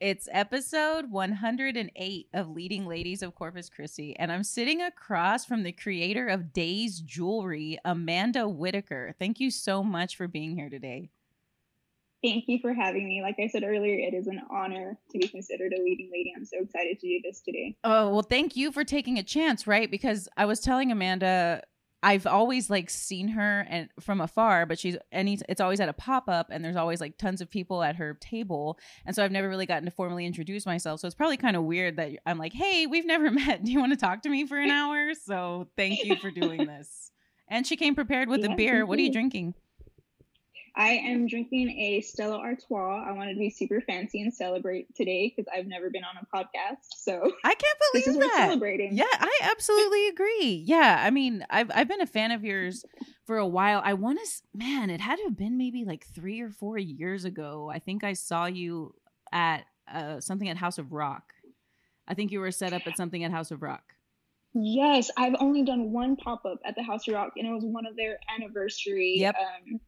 It's episode 108 of Leading Ladies of Corpus Christi, and I'm sitting across from the creator of Days Jewelry, Amanda Whitaker. Thank you so much for being here today. Thank you for having me. Like I said earlier, it is an honor to be considered a leading lady. I'm so excited to do this today. Oh, well, thank you for taking a chance, right? Because I was telling Amanda I've always like seen her and from afar, but she's any it's always at a pop up and there's always like tons of people at her table. And so I've never really gotten to formally introduce myself. So it's probably kind of weird that I'm like, "Hey, we've never met. Do you want to talk to me for an hour?" So thank you for doing this. And she came prepared with yeah, a beer. What are you drinking? I am drinking a Stella Artois. I wanted to be super fancy and celebrate today because I've never been on a podcast. So I can't believe this is that. celebrating. Yeah, I absolutely agree. Yeah, I mean, I've I've been a fan of yours for a while. I want to, man, it had to have been maybe like three or four years ago. I think I saw you at uh, something at House of Rock. I think you were set up at something at House of Rock. Yes, I've only done one pop up at the House of Rock, and it was one of their anniversary yep. um,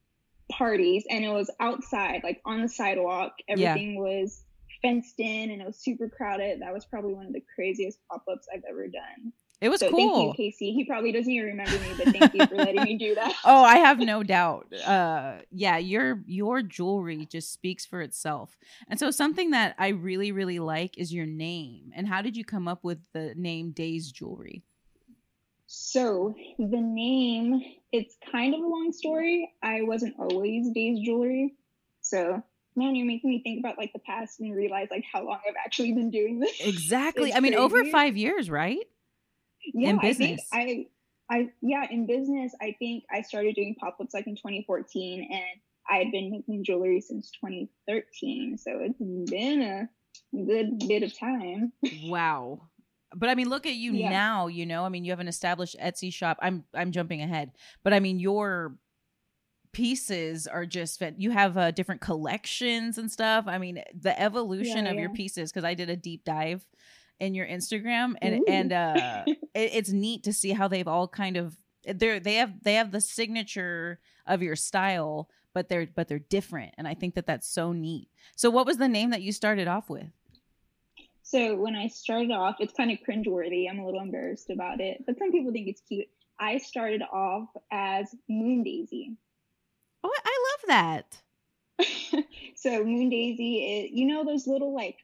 parties and it was outside, like on the sidewalk. Everything yeah. was fenced in and it was super crowded. That was probably one of the craziest pop ups I've ever done. It was so cool. Thank you, Casey. He probably doesn't even remember me, but thank you for letting me do that. Oh, I have no doubt. Uh, yeah, your your jewelry just speaks for itself. And so something that I really really like is your name. And how did you come up with the name Days Jewelry? So the name, it's kind of a long story. I wasn't always Days Jewelry. So man, you're making me think about like the past and realize like how long I've actually been doing this. Exactly. I mean, over five years, right? Yeah, in business. I, think I, I, yeah, in business, I think I started doing pop ups like in 2014, and I had been making jewelry since 2013. So it's been a good bit of time. Wow but I mean, look at you yeah. now. You know, I mean, you have an established Etsy shop. I'm I'm jumping ahead, but I mean, your pieces are just you have uh, different collections and stuff. I mean, the evolution yeah, of yeah. your pieces because I did a deep dive in your Instagram and Ooh. and uh, it, it's neat to see how they've all kind of they're they have they have the signature of your style, but they're but they're different, and I think that that's so neat. So, what was the name that you started off with? So when I started off, it's kind of cringeworthy. I'm a little embarrassed about it, but some people think it's cute. I started off as Moon Daisy. Oh, I love that. so Moon Daisy is, you know, those little like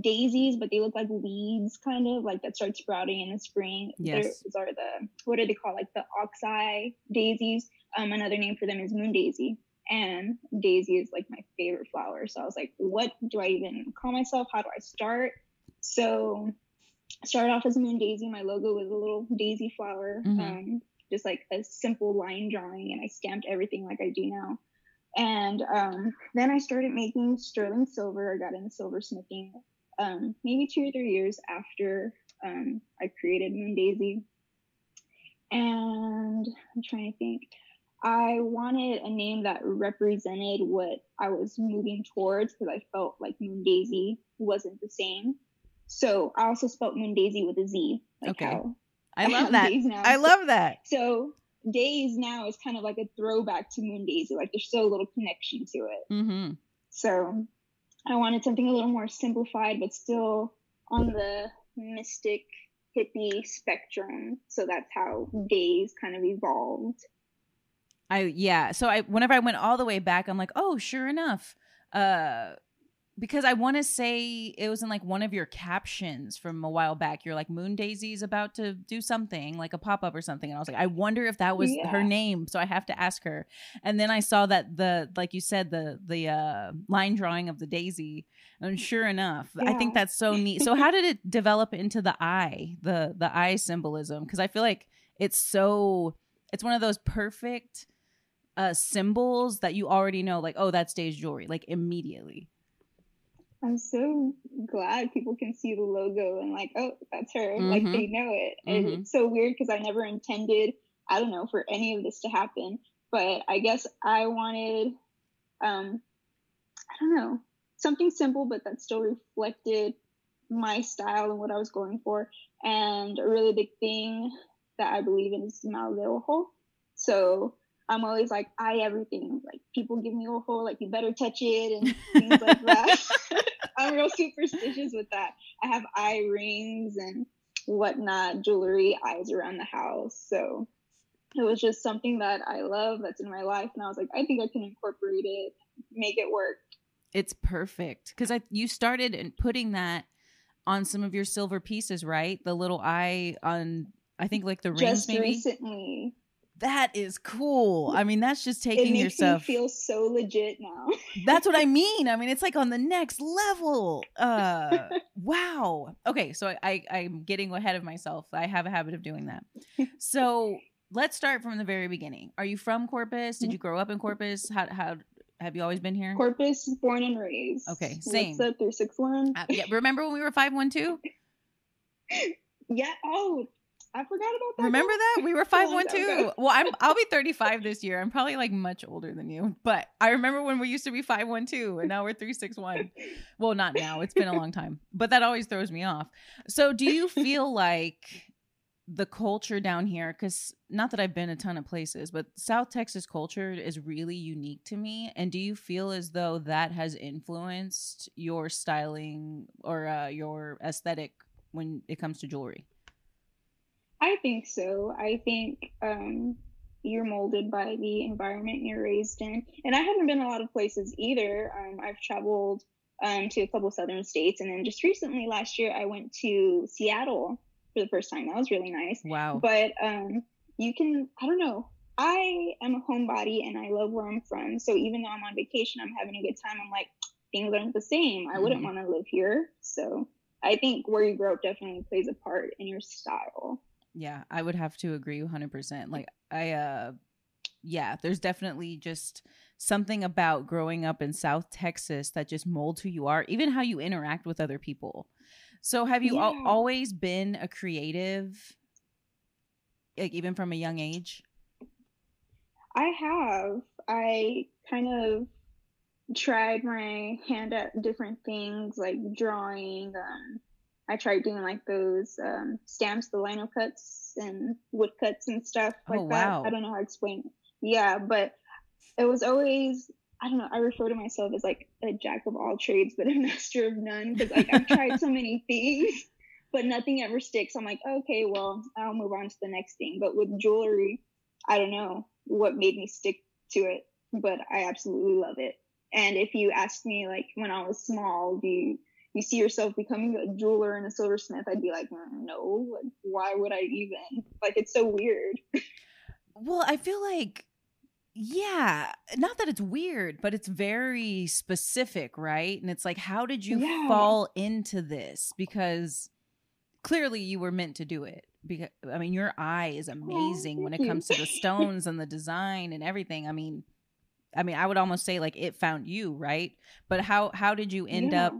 daisies, but they look like weeds, kind of like that start sprouting in the spring. Yes. Those are the what are they called? Like the oxeye daisies. Um, another name for them is moon daisy and daisy is like my favorite flower. So i was like what do i even call myself? How do i start? So I started off as moon daisy. My logo was a little daisy flower mm-hmm. um, just like a simple line drawing and i stamped everything like i do now. And um, then i started making sterling silver. I got into silversmithing um, maybe two or three years after um, i created moon daisy. And i'm trying to think I wanted a name that represented what I was moving towards because I felt like Moon Daisy wasn't the same. So I also spelled Moon Daisy with a Z. Like okay. I love that. I love that. So Days now is kind of like a throwback to Moon Daisy. Like there's still a little connection to it. Mm-hmm. So I wanted something a little more simplified, but still on the mystic hippie spectrum. So that's how Days kind of evolved. I yeah. So I whenever I went all the way back, I'm like, oh, sure enough. Uh because I want to say it was in like one of your captions from a while back. You're like Moon Daisy's about to do something, like a pop up or something, and I was like, I wonder if that was yeah. her name. So I have to ask her. And then I saw that the like you said the the uh, line drawing of the daisy, and sure enough, yeah. I think that's so neat. So how did it develop into the eye, the the eye symbolism? Because I feel like it's so it's one of those perfect uh symbols that you already know like oh that's Days Jewelry like immediately i'm so glad people can see the logo and like oh that's her mm-hmm. like they know it and mm-hmm. it's so weird because i never intended i don't know for any of this to happen but i guess i wanted um i don't know something simple but that still reflected my style and what i was going for and a really big thing that i believe in is malvejo so I'm always like, I everything. Like people give me a whole like you better touch it and things like that. I'm real superstitious with that. I have eye rings and whatnot, jewelry, eyes around the house. So it was just something that I love that's in my life. And I was like, I think I can incorporate it, make it work. It's perfect. Because I you started in putting that on some of your silver pieces, right? The little eye on I think like the rings just maybe. recently. That is cool. I mean, that's just taking it makes yourself. Me feel so legit now. that's what I mean. I mean, it's like on the next level. Uh, wow. Okay, so I, I I'm getting ahead of myself. I have a habit of doing that. So let's start from the very beginning. Are you from Corpus? Did you grow up in Corpus? How how have you always been here? Corpus, born and raised. Okay, same. What's up, three six one? Uh, yeah, remember when we were five one two? Yeah. Oh, I forgot about that. Remember that we were five one two. Well, I'm I'll be thirty five this year. I'm probably like much older than you, but I remember when we used to be five one two, and now we're three six one. Well, not now. It's been a long time, but that always throws me off. So, do you feel like the culture down here because not that i've been a ton of places but south texas culture is really unique to me and do you feel as though that has influenced your styling or uh, your aesthetic when it comes to jewelry i think so i think um, you're molded by the environment you're raised in and i haven't been a lot of places either um, i've traveled um, to a couple southern states and then just recently last year i went to seattle for the first time. That was really nice. Wow. But um, you can, I don't know. I am a homebody and I love where I'm from. So even though I'm on vacation, I'm having a good time. I'm like, things aren't the same. I wouldn't mm-hmm. want to live here. So I think where you grow up definitely plays a part in your style. Yeah, I would have to agree 100%. Like, I, uh, yeah, there's definitely just something about growing up in South Texas that just molds who you are, even how you interact with other people. So have you yeah. al- always been a creative like even from a young age? I have. I kind of tried my hand at different things like drawing. Um, I tried doing like those um, stamps, the lino cuts and wood cuts and stuff like oh, wow. that. I don't know how to explain it. Yeah, but it was always I don't know, I refer to myself as like a jack of all trades, but a master of none because like I've tried so many things, but nothing ever sticks. I'm like, okay, well, I'll move on to the next thing. But with jewelry, I don't know what made me stick to it, but I absolutely love it. And if you asked me like when I was small, do you you see yourself becoming a jeweler and a silversmith? I'd be like, mm, no. Like, why would I even? Like, it's so weird. well, I feel like yeah, not that it's weird, but it's very specific, right? And it's like, how did you yeah. fall into this? Because clearly you were meant to do it. Because I mean, your eye is amazing oh, when it you. comes to the stones and the design and everything. I mean, I mean, I would almost say like it found you, right? But how how did you end yeah. up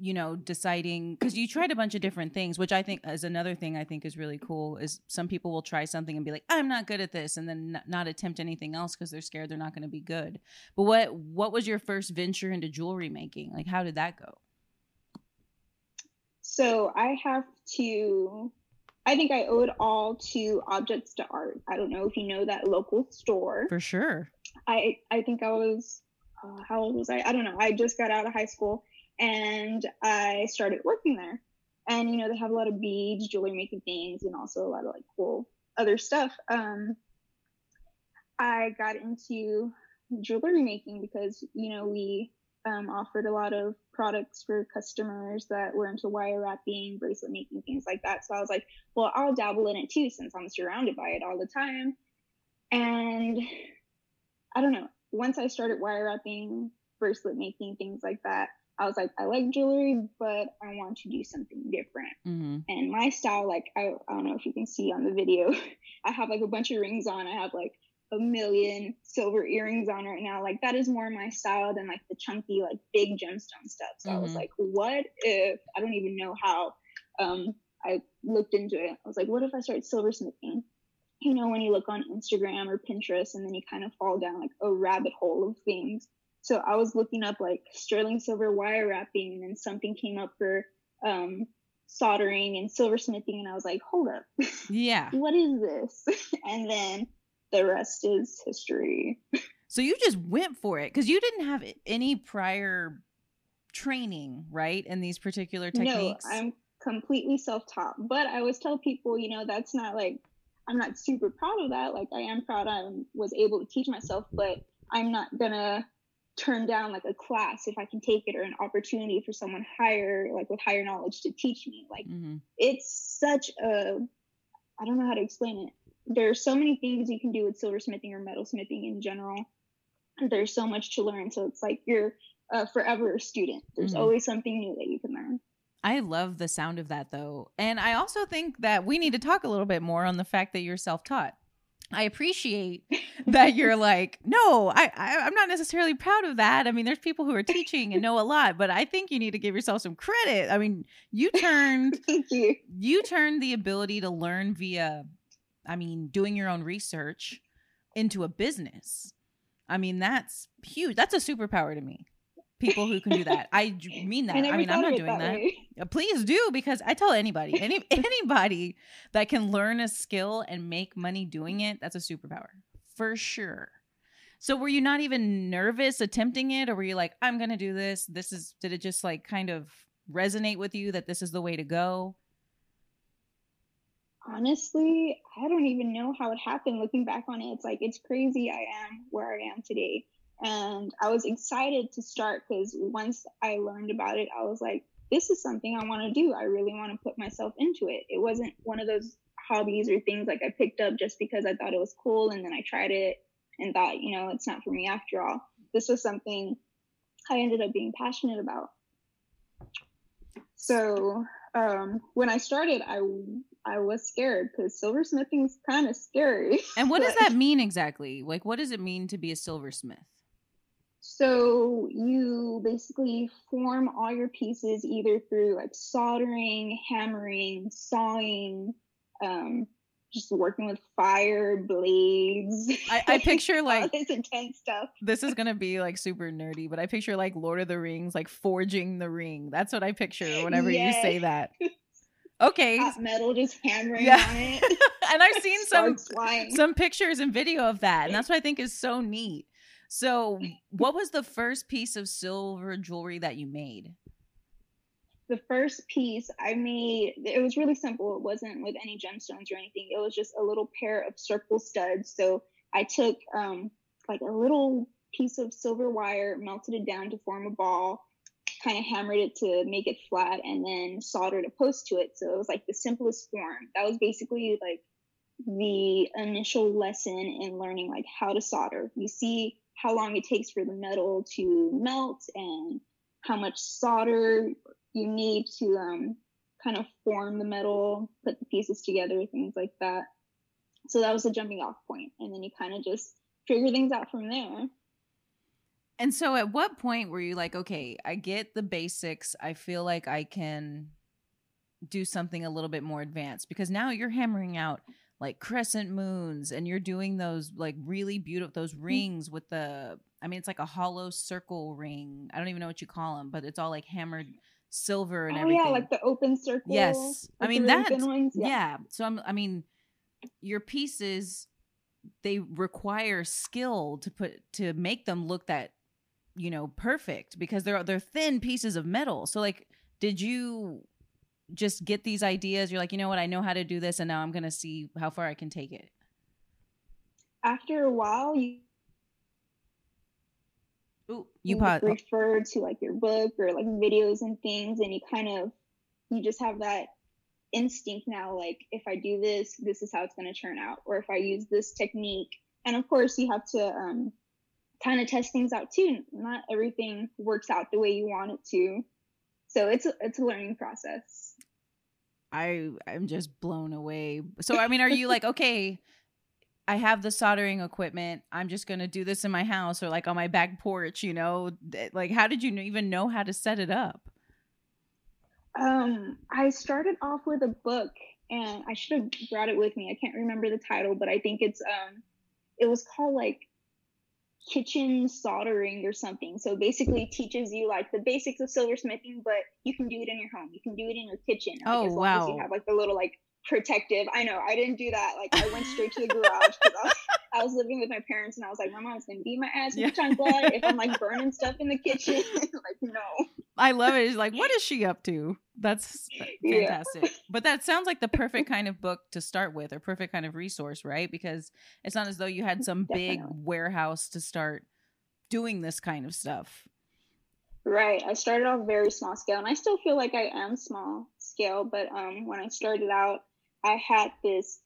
you know deciding because you tried a bunch of different things which i think is another thing i think is really cool is some people will try something and be like i'm not good at this and then n- not attempt anything else because they're scared they're not going to be good. But what what was your first venture into jewelry making? Like how did that go? So i have to i think i owe it all to objects to art. I don't know if you know that local store. For sure. I i think i was uh, how old was i? I don't know. I just got out of high school and I started working there. And you know, they have a lot of beads, jewelry making things, and also a lot of like cool other stuff. Um, I got into jewelry making because you know we um, offered a lot of products for customers that were into wire wrapping, bracelet making, things like that. So I was like, well, I'll dabble in it too since I'm surrounded by it all the time. And I don't know. Once I started wire wrapping, bracelet making, things like that, I was like, I like jewelry, but I want to do something different. Mm-hmm. And my style, like, I, I don't know if you can see on the video, I have like a bunch of rings on. I have like a million silver earrings on right now. Like, that is more my style than like the chunky, like big gemstone stuff. So mm-hmm. I was mm-hmm. like, what if I don't even know how? Um, I looked into it. I was like, what if I start silversmithing? You know, when you look on Instagram or Pinterest and then you kind of fall down like a rabbit hole of things so I was looking up like sterling silver wire wrapping, and then something came up for um, soldering and silversmithing, and I was like, hold up, yeah, what is this? and then the rest is history. So you just went for it because you didn't have any prior training, right, in these particular techniques. No, I'm completely self-taught. But I always tell people, you know, that's not like I'm not super proud of that. Like I am proud I was able to teach myself, but I'm not gonna turn down like a class if I can take it or an opportunity for someone higher, like with higher knowledge to teach me. Like mm-hmm. it's such a I don't know how to explain it. There are so many things you can do with silversmithing or metalsmithing in general. There's so much to learn. So it's like you're a forever student. There's mm-hmm. always something new that you can learn. I love the sound of that though. And I also think that we need to talk a little bit more on the fact that you're self taught. I appreciate that you're like, no, I, I am not necessarily proud of that. I mean, there's people who are teaching and know a lot, but I think you need to give yourself some credit. I mean, you turned Thank you. You turned the ability to learn via I mean, doing your own research into a business. I mean, that's huge. That's a superpower to me people who can do that. I mean that. I, I mean, I'm not doing that. that. Uh, please do because I tell anybody, any anybody that can learn a skill and make money doing it, that's a superpower for sure. So were you not even nervous attempting it or were you like I'm going to do this? This is did it just like kind of resonate with you that this is the way to go? Honestly, I don't even know how it happened looking back on it. It's like it's crazy I am where I am today and I was excited to start because once I learned about it, I was like, this is something I want to do. I really want to put myself into it. It wasn't one of those hobbies or things like I picked up just because I thought it was cool and then I tried it and thought, you know, it's not for me after all. This was something I ended up being passionate about. So um, when I started, I I was scared because silversmithing is kind of scary. And what does that mean exactly? Like, what does it mean to be a silversmith? So you basically form all your pieces either through like soldering, hammering, sawing, um, just working with fire, blades. I, I picture like this intense stuff. This is gonna be like super nerdy, but I picture like Lord of the Rings, like forging the ring. That's what I picture whenever yes. you say that. Okay. Hot metal just hammering yeah. on it. and I've seen some some pictures and video of that. And that's what I think is so neat. So, what was the first piece of silver jewelry that you made? The first piece I made, it was really simple. It wasn't with any gemstones or anything. It was just a little pair of circle studs. So, I took um, like a little piece of silver wire, melted it down to form a ball, kind of hammered it to make it flat, and then soldered a post to it. So, it was like the simplest form. That was basically like the initial lesson in learning like how to solder. You see how long it takes for the metal to melt and how much solder you need to um, kind of form the metal, put the pieces together, things like that. So that was a jumping off point, and then you kind of just figure things out from there. And so, at what point were you like, okay, I get the basics. I feel like I can do something a little bit more advanced because now you're hammering out like crescent moons and you're doing those like really beautiful those mm. rings with the i mean it's like a hollow circle ring i don't even know what you call them but it's all like hammered silver and everything. oh, everything yeah like the open circle yes i mean that yeah. yeah so i'm i mean your pieces they require skill to put to make them look that you know perfect because they're they're thin pieces of metal so like did you just get these ideas. You're like you know what? I know how to do this and now i'm going to see how far i can take it. After a while you Ooh, you refer to like your book or like videos and things and you kind of you just have that instinct now like if i do this this is how it's going to turn out or if i use this technique. And of course you have to um, kind of test things out too. Not everything works out the way you want it to. So it's a, it's a learning process i i'm just blown away. So i mean are you like okay i have the soldering equipment i'm just gonna do this in my house or like on my back porch you know? Like how did you even know how to set it up? Um i started off with a book and i should have brought it with me. I can't remember the title but i think it's um it was called like kitchen soldering or something. So basically teaches you like the basics of silversmithing, but you can do it in your home. You can do it in your kitchen. Like, oh as long wow! As you have like the little like protective. I know I didn't do that. Like I went straight to the garage because I, I, was living with my parents and I was like, my mom's gonna beat my ass yeah. blood if I'm like burning stuff in the kitchen. like no. I love it. It's like, what is she up to? That's fantastic. Yeah. But that sounds like the perfect kind of book to start with or perfect kind of resource, right? Because it's not as though you had some Definitely. big warehouse to start doing this kind of stuff. Right. I started off very small scale and I still feel like I am small scale, but um when I started out, I had this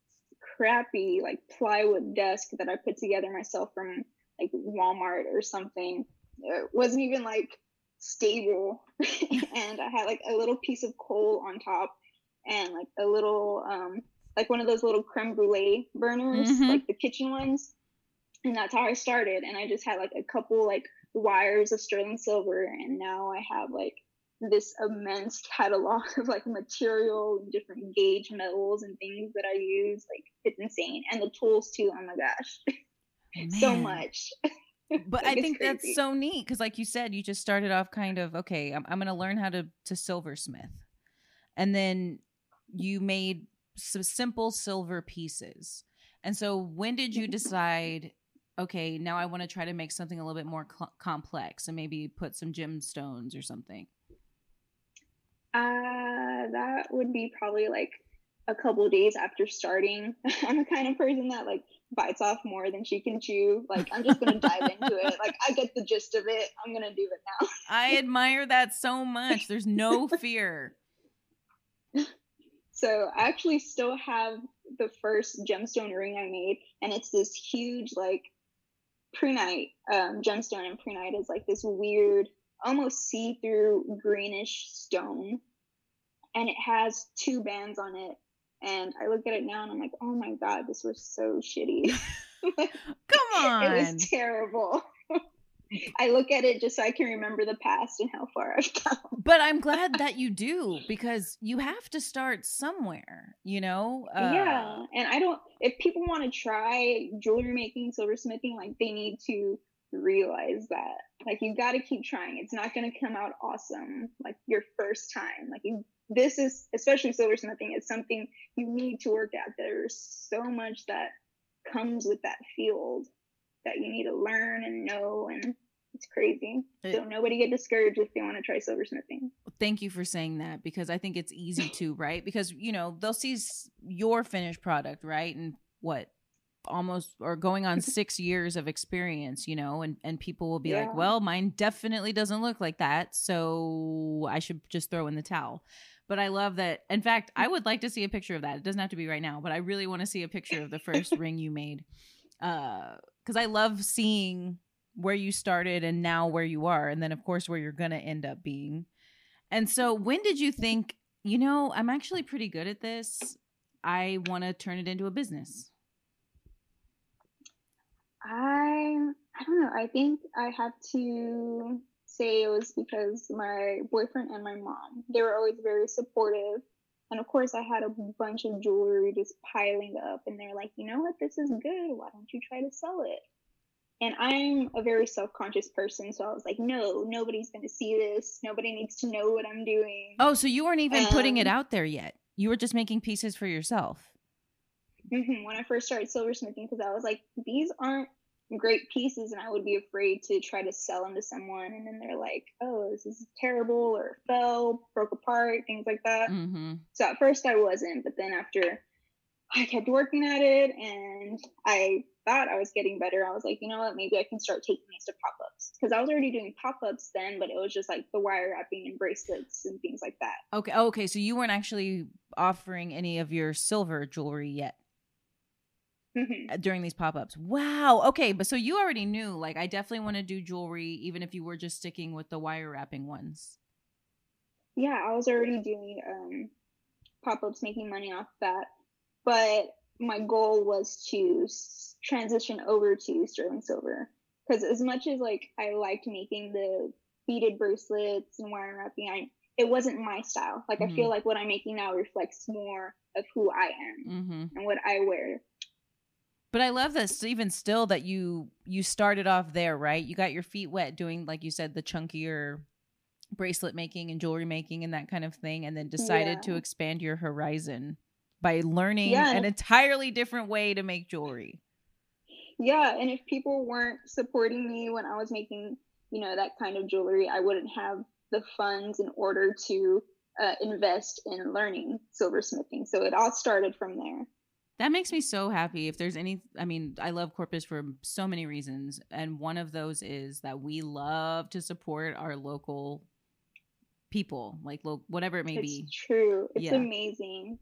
crappy like plywood desk that I put together myself from like Walmart or something. It wasn't even like stable and I had like a little piece of coal on top and like a little um like one of those little creme brulee burners, mm-hmm. like the kitchen ones. And that's how I started. And I just had like a couple like wires of sterling silver and now I have like this immense catalog of like material and different gauge metals and things that I use. Like it's insane. And the tools too, oh my gosh. Oh, so much. but I think crazy. that's so neat because, like you said, you just started off kind of okay. I'm, I'm to learn how to to silversmith, and then you made some simple silver pieces. And so, when did you decide? Okay, now I want to try to make something a little bit more cl- complex and maybe put some gemstones or something. Uh, that would be probably like a couple days after starting. I'm the kind of person that like bites off more than she can chew. Like I'm just gonna dive into it. Like I get the gist of it. I'm gonna do it now. I admire that so much. There's no fear. So I actually still have the first gemstone ring I made, and it's this huge like prehnite um, gemstone, and prehnite is like this weird, almost see-through greenish stone, and it has two bands on it and I look at it now and I'm like, oh my God, this was so shitty. Come on. it was terrible. I look at it just so I can remember the past and how far I've come. But I'm glad that you do because you have to start somewhere, you know? Uh, yeah. And I don't, if people want to try jewelry making, silversmithing, like they need to realize that. Like you got to keep trying. It's not going to come out awesome like your first time. Like you this is especially silversmithing is something you need to work at there's so much that comes with that field that you need to learn and know and it's crazy so nobody get discouraged if they want to try silversmithing thank you for saying that because i think it's easy to right because you know they'll see your finished product right and what almost or going on six years of experience you know and and people will be yeah. like well mine definitely doesn't look like that so i should just throw in the towel but I love that. In fact, I would like to see a picture of that. It doesn't have to be right now, but I really want to see a picture of the first ring you made. Uh, because I love seeing where you started and now where you are, and then of course where you're gonna end up being. And so, when did you think, you know, I'm actually pretty good at this? I want to turn it into a business. I I don't know. I think I have to say it was because my boyfriend and my mom, they were always very supportive. And of course, I had a bunch of jewelry just piling up, and they're like, you know what, this is good. Why don't you try to sell it? And I'm a very self conscious person. So I was like, no, nobody's going to see this. Nobody needs to know what I'm doing. Oh, so you weren't even um, putting it um, out there yet. You were just making pieces for yourself. Mm-hmm. When I first started silversmithing, because I was like, these aren't great pieces and I would be afraid to try to sell them to someone and then they're like, oh, this is terrible or fell, broke apart, things like that. Mm-hmm. So at first I wasn't, but then after I kept working at it and I thought I was getting better, I was like, you know what, maybe I can start taking these to pop ups because I was already doing pop ups then, but it was just like the wire wrapping and bracelets and things like that. Okay. Okay. So you weren't actually offering any of your silver jewelry yet mm-hmm. during these pop-ups. Wow. Okay, but so you already knew like I definitely want to do jewelry even if you were just sticking with the wire wrapping ones. Yeah, I was already doing um pop-ups making money off that. But my goal was to transition over to sterling silver because as much as like I liked making the beaded bracelets and wire wrapping, I it wasn't my style. Like mm-hmm. I feel mm-hmm. like what I'm making now reflects more of who I am mm-hmm. and what I wear. But I love this even still that you you started off there, right? You got your feet wet doing like you said the chunkier bracelet making and jewelry making and that kind of thing and then decided yeah. to expand your horizon by learning yeah. an entirely different way to make jewelry. Yeah, and if people weren't supporting me when I was making, you know, that kind of jewelry, I wouldn't have the funds in order to uh, invest in learning silversmithing. So it all started from there. That makes me so happy. If there's any, I mean, I love Corpus for so many reasons. And one of those is that we love to support our local people, like lo- whatever it may be. it's be. True. It's yeah. amazing.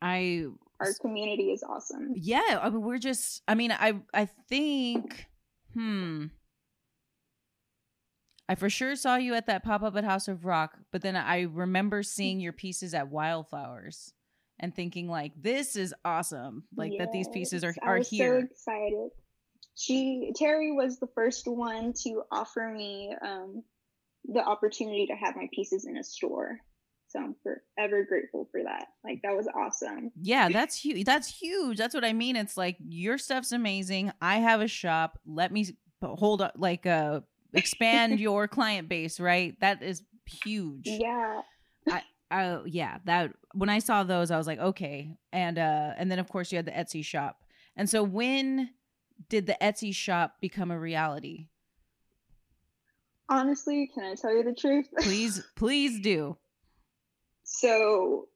I our community is awesome. Yeah, I mean, we're just. I mean, I I think. Hmm. I for sure saw you at that pop up at House of Rock, but then I remember seeing your pieces at Wildflowers and thinking like, "This is awesome! Like yes, that these pieces are are here. I was here." So excited. She Terry was the first one to offer me um, the opportunity to have my pieces in a store. So I'm forever grateful for that. Like that was awesome. Yeah, that's huge. That's huge. That's what I mean. It's like your stuff's amazing. I have a shop. Let me hold up, like uh expand your client base. Right. That is huge. Yeah. I, I yeah that when I saw those I was like okay and uh and then of course you had the Etsy shop and so when did the Etsy shop become a reality? Honestly, can I tell you the truth? please, please do. So,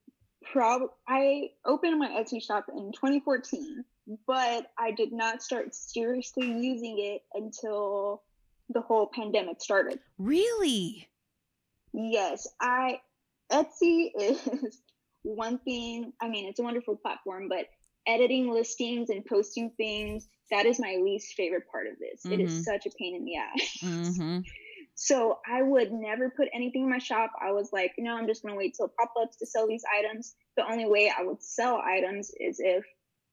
prob I opened my Etsy shop in 2014, but I did not start seriously using it until the whole pandemic started. Really? Yes, I Etsy is one thing. I mean, it's a wonderful platform, but editing listings and posting things that is my least favorite part of this. Mm-hmm. It is mm-hmm. such a pain in the ass. Mm-hmm. So I would never put anything in my shop. I was like, no, I'm just gonna wait till pop ups to sell these items. The only way I would sell items is if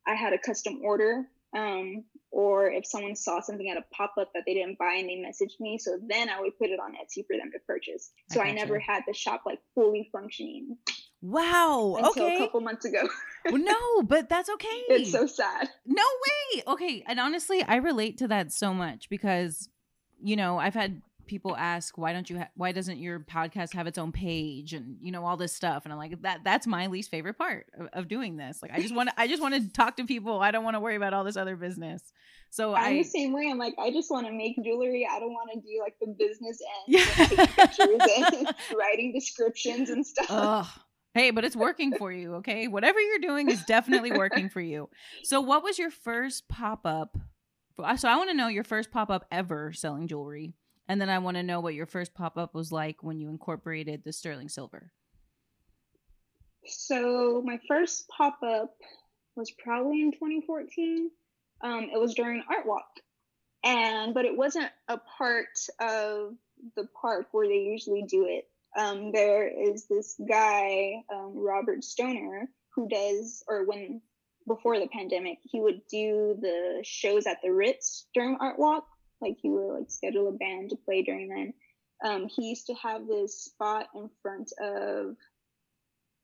I had a custom order, um, or if someone saw something at a pop up that they didn't buy and they messaged me. So then I would put it on Etsy for them to purchase. So I, I never had the shop like fully functioning. Wow. Until okay. a couple months ago. well, no, but that's okay. It's so sad. No way. Okay. And honestly, I relate to that so much because, you know, I've had people ask why don't you ha- why doesn't your podcast have its own page and you know all this stuff and i'm like that that's my least favorite part of, of doing this like i just want to i just want to talk to people i don't want to worry about all this other business so i'm I, the same way i'm like i just want to make jewelry i don't want to do like the business end yeah. pictures and writing descriptions and stuff Ugh. Hey, but it's working for you, okay? Whatever you're doing is definitely working for you. So, what was your first pop up? So, I want to know your first pop up ever selling jewelry. And then I want to know what your first pop up was like when you incorporated the sterling silver. So my first pop up was probably in 2014. Um, it was during Art Walk, and but it wasn't a part of the park where they usually do it. Um, there is this guy, um, Robert Stoner, who does, or when before the pandemic, he would do the shows at the Ritz during Art Walk like he would like schedule a band to play during then. Um, he used to have this spot in front of,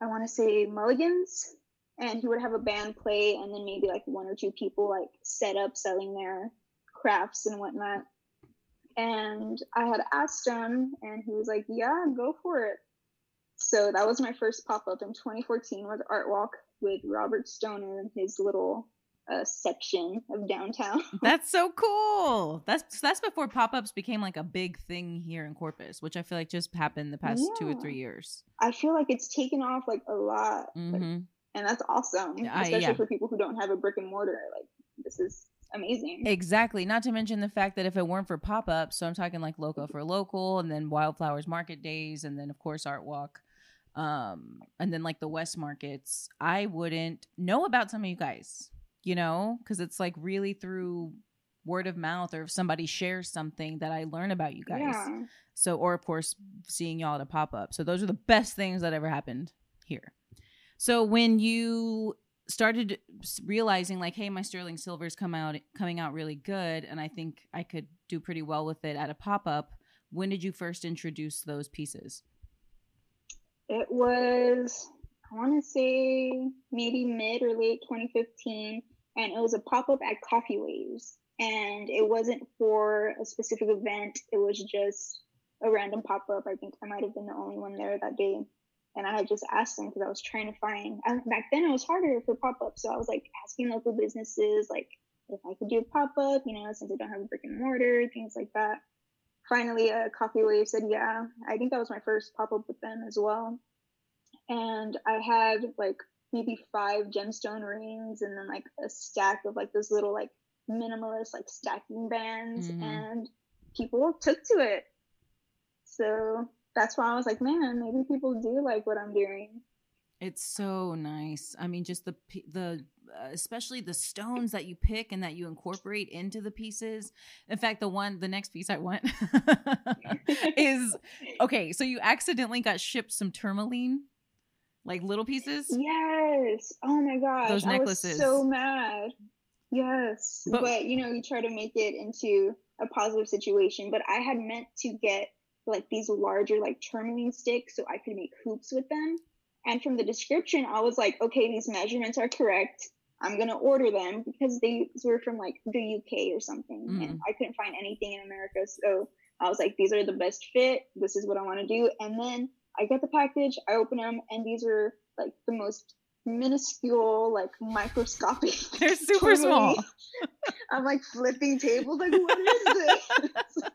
I want to say Mulligan's, and he would have a band play, and then maybe like one or two people like set up selling their crafts and whatnot. And I had asked him, and he was like, "Yeah, go for it." So that was my first pop up in 2014 was Art Walk with Robert Stoner and his little a section of downtown. that's so cool. That's that's before pop-ups became like a big thing here in Corpus, which I feel like just happened the past yeah. 2 or 3 years. I feel like it's taken off like a lot. Mm-hmm. Like, and that's awesome, especially yeah. for people who don't have a brick and mortar. Like this is amazing. Exactly. Not to mention the fact that if it weren't for pop-ups, so I'm talking like local for local and then wildflowers market days and then of course art walk um and then like the west markets i wouldn't know about some of you guys you know, because it's like really through word of mouth or if somebody shares something that I learn about you guys. Yeah. So, or of course, seeing y'all at a pop up. So, those are the best things that ever happened here. So, when you started realizing like hey my sterling silver's come out coming out really good and i think i could do pretty well with it at a pop-up when did you first introduce those pieces it was i want to say maybe mid or late 2015 and it was a pop up at Coffee Waves. And it wasn't for a specific event, it was just a random pop up. I think I might have been the only one there that day. And I had just asked them because I was trying to find, I, back then it was harder for pop ups. So I was like asking local businesses, like, if I could do a pop up, you know, since I don't have a brick and mortar, things like that. Finally, a uh, Coffee Wave said, yeah. I think that was my first pop up with them as well. and I had like maybe five gemstone rings and then like a stack of like those little like minimalist like stacking bands mm-hmm. and people took to it. So that's why I was like, man, maybe people do like what I'm doing. It's so nice. I mean, just the the uh, especially the stones that you pick and that you incorporate into the pieces. In fact, the one the next piece I want is okay. So you accidentally got shipped some tourmaline, like little pieces. Yes. Oh my god. Those necklaces. so mad. Yes, but, but you know, you try to make it into a positive situation. But I had meant to get like these larger like tourmaline sticks so I could make hoops with them. And from the description, I was like, okay, these measurements are correct. I'm gonna order them because they were from like the UK or something, mm. and I couldn't find anything in America. So I was like, these are the best fit. This is what I want to do. And then I get the package, I open them, and these are like the most minuscule, like microscopic. They're super small. I'm like flipping tables. Like, what is this?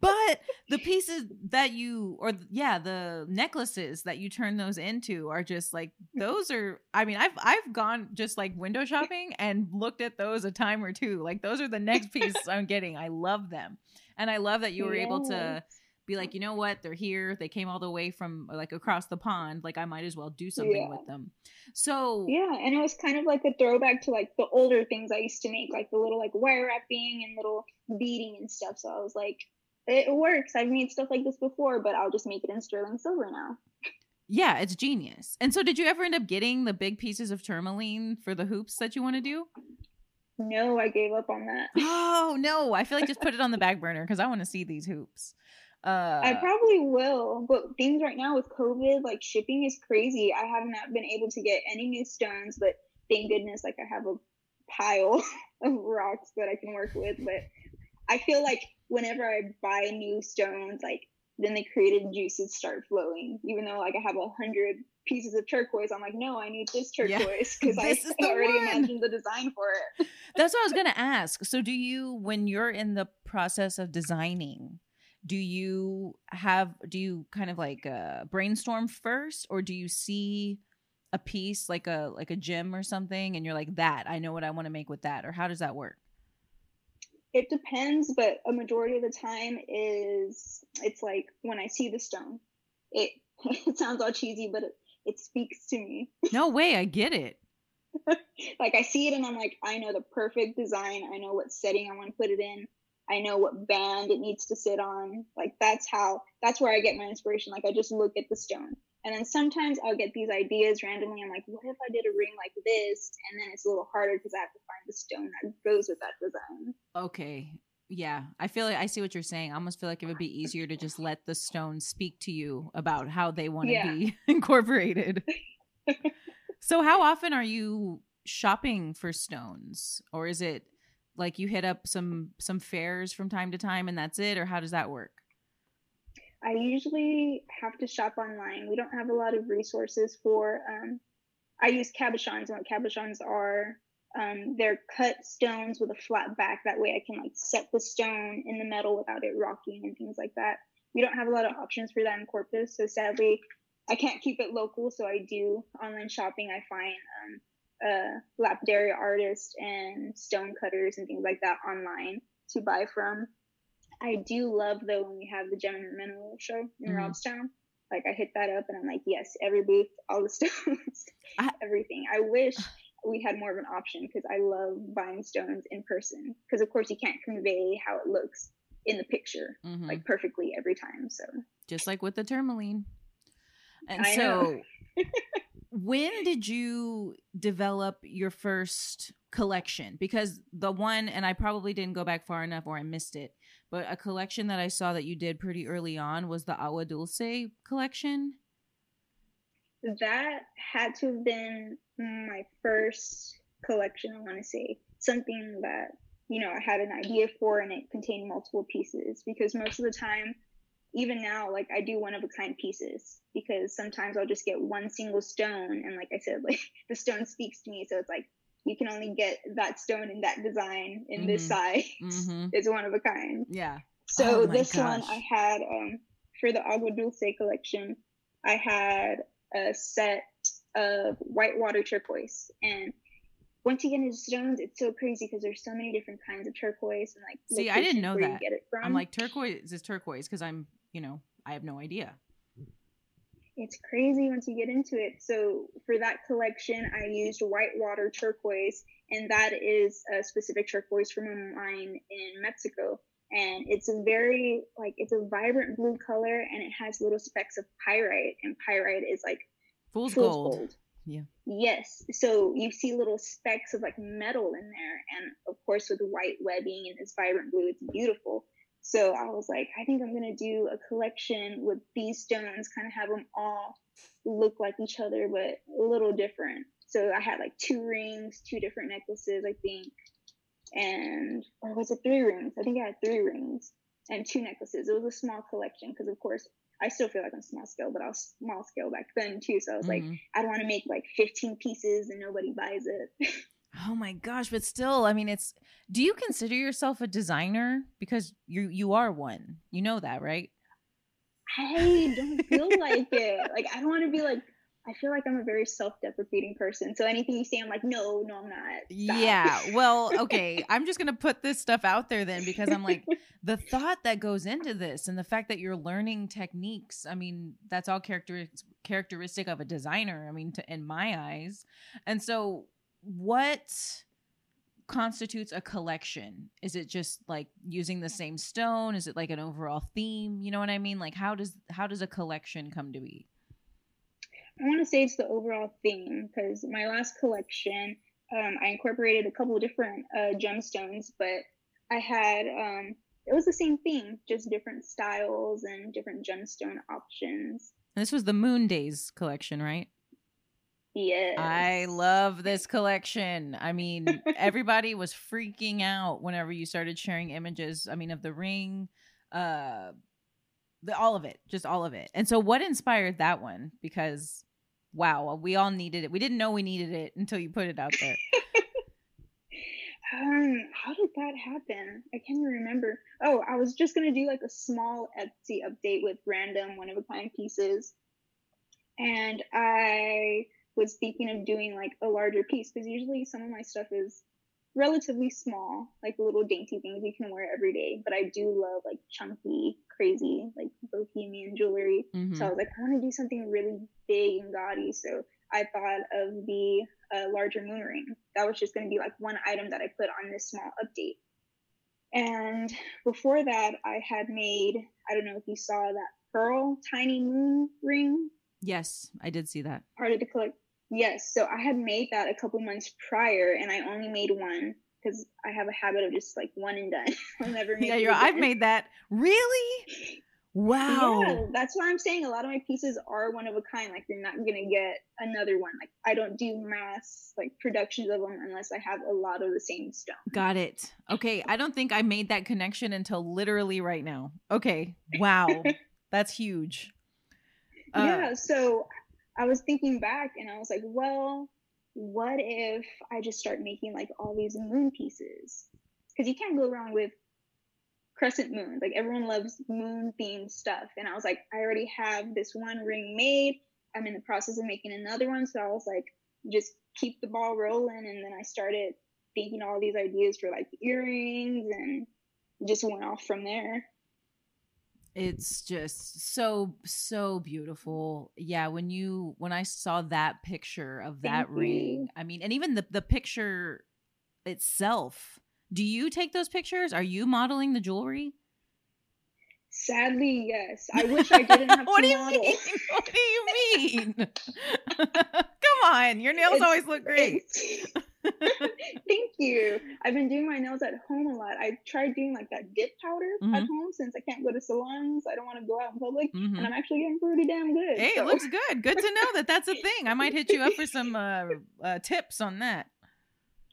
but the pieces that you or yeah the necklaces that you turn those into are just like those are i mean i've i've gone just like window shopping and looked at those a time or two like those are the next piece i'm getting i love them and i love that you were yes. able to be like you know what they're here they came all the way from like across the pond like i might as well do something yeah. with them so yeah and it was kind of like a throwback to like the older things i used to make like the little like wire wrapping and little beading and stuff so i was like it works. I've made stuff like this before, but I'll just make it in sterling silver now. Yeah, it's genius. And so, did you ever end up getting the big pieces of tourmaline for the hoops that you want to do? No, I gave up on that. Oh no, I feel like just put it on the back burner because I want to see these hoops. Uh, I probably will, but things right now with COVID, like shipping is crazy. I have not been able to get any new stones, but thank goodness, like I have a pile of rocks that I can work with. But I feel like whenever I buy new stones, like then the creative juices start flowing. Even though like I have a hundred pieces of turquoise, I'm like, no, I need this turquoise because yeah. I already one. imagined the design for it. That's what I was gonna ask. So do you when you're in the process of designing, do you have do you kind of like uh, brainstorm first or do you see a piece like a like a gem or something and you're like that I know what I want to make with that or how does that work? it depends, but a majority of the time is it's like when I see the stone, it it sounds all cheesy, but it, it speaks to me. No way, I get it. like I see it and I'm like, I know the perfect design. I know what setting I want to put it in. I know what band it needs to sit on. Like that's how that's where I get my inspiration. Like I just look at the stone and then sometimes I'll get these ideas randomly. I'm like, what if I did a ring like this? And then it's a little harder because I have to find the stone that goes with that design. Okay. Yeah. I feel like I see what you're saying. I almost feel like it would be easier to just let the stone speak to you about how they want to yeah. be incorporated. so, how often are you shopping for stones? Or is it like you hit up some some fairs from time to time and that's it or how does that work? I usually have to shop online. We don't have a lot of resources for. Um, I use cabochons, and what cabochons are, um, they're cut stones with a flat back. That way, I can like set the stone in the metal without it rocking and things like that. We don't have a lot of options for that in Corpus, so sadly, I can't keep it local. So I do online shopping. I find um, uh, lapidary artists and stone cutters and things like that online to buy from. I do love though when we have the Gem and Mineral show in mm-hmm. Robstown. Like I hit that up and I'm like, yes, every booth, all the stones, I, everything. I wish we had more of an option because I love buying stones in person. Because of course you can't convey how it looks in the picture mm-hmm. like perfectly every time. So just like with the tourmaline. And I so when did you develop your first collection? Because the one, and I probably didn't go back far enough or I missed it, but a collection that I saw that you did pretty early on was the Agua Dulce collection. That had to have been my first collection, I want to say. Something that, you know, I had an idea for and it contained multiple pieces because most of the time, even now, like I do one of a kind pieces because sometimes I'll just get one single stone and like I said, like the stone speaks to me. So it's like you can only get that stone in that design in mm-hmm. this size. Mm-hmm. It's one of a kind. Yeah. So oh this gosh. one I had um, for the Agua Dulce collection. I had a set of whitewater turquoise. And once you get into stones, it's so crazy because there's so many different kinds of turquoise and like. See, I didn't know that. Get it from. I'm like turquoise is turquoise because I'm, you know, I have no idea. It's crazy once you get into it. So for that collection, I used whitewater turquoise, and that is a specific turquoise from a mine in Mexico and it's a very like it's a vibrant blue color and it has little specks of pyrite and pyrite is like fool's, fool's gold. gold. yeah yes so you see little specks of like metal in there and of course with white webbing and this vibrant blue it's beautiful so i was like i think i'm going to do a collection with these stones kind of have them all look like each other but a little different so i had like two rings two different necklaces i think and or was it three rings? I think I had three rings and two necklaces. It was a small collection because, of course, I still feel like I'm small scale, but I was small scale back then too. So I was mm-hmm. like, I don't want to make like 15 pieces and nobody buys it. oh my gosh! But still, I mean, it's. Do you consider yourself a designer? Because you you are one. You know that, right? I don't feel like it. Like I don't want to be like I feel like I'm a very self-deprecating person. So anything you say, I'm like, no, no, I'm not. Stop. Yeah. Well, okay. I'm just gonna put this stuff out there then because I'm like, the thought that goes into this and the fact that you're learning techniques. I mean, that's all character characteristic of a designer. I mean, to, in my eyes. And so, what constitutes a collection? Is it just like using the same stone? Is it like an overall theme? You know what I mean? Like, how does how does a collection come to be? I want to say it's the overall theme because my last collection, um, I incorporated a couple of different uh, gemstones, but I had um, it was the same theme, just different styles and different gemstone options. This was the Moon Days collection, right? Yes. I love this collection. I mean, everybody was freaking out whenever you started sharing images. I mean, of the ring, uh, the, all of it, just all of it. And so, what inspired that one? Because wow, we all needed it. We didn't know we needed it until you put it out there. um, how did that happen? I can't even remember. Oh, I was just gonna do like a small Etsy update with random one of a kind pieces, and I was thinking of doing like a larger piece because usually some of my stuff is relatively small, like little dainty things you can wear every day. But I do love like chunky, crazy, like bohemian jewelry. Mm-hmm. So I was like, I want to do something really big and gaudy. So I thought of the uh, larger moon ring. That was just going to be like one item that I put on this small update. And before that, I had made, I don't know if you saw that pearl tiny moon ring. Yes, I did see that. Part of the collect Yes, so I had made that a couple months prior, and I only made one because I have a habit of just like one and done. I'll never make. Yeah, you're. I've made that. Really? Wow. Yeah, that's why I'm saying a lot of my pieces are one of a kind. Like you're not gonna get another one. Like I don't do mass like productions of them unless I have a lot of the same stone. Got it. Okay, I don't think I made that connection until literally right now. Okay. Wow. that's huge. Uh, yeah. So I was thinking back and I was like, well, what if I just start making like all these moon pieces? Because you can't go wrong with crescent moons. Like everyone loves moon themed stuff. And I was like, I already have this one ring made. I'm in the process of making another one. So I was like, just keep the ball rolling. And then I started thinking all these ideas for like earrings and just went off from there. It's just so so beautiful. Yeah, when you when I saw that picture of that Thank ring, you. I mean, and even the the picture itself. Do you take those pictures? Are you modeling the jewelry? Sadly, yes. I wish I didn't have what to do you model. Mean? What do you mean? Come on, your nails it's, always look great. Thank you. I've been doing my nails at home a lot. I tried doing like that dip powder mm-hmm. at home since I can't go to salons. I don't want to go out in public, mm-hmm. and I'm actually getting pretty damn good. Hey, so. it looks good. Good to know that that's a thing. I might hit you up for some uh, uh, tips on that.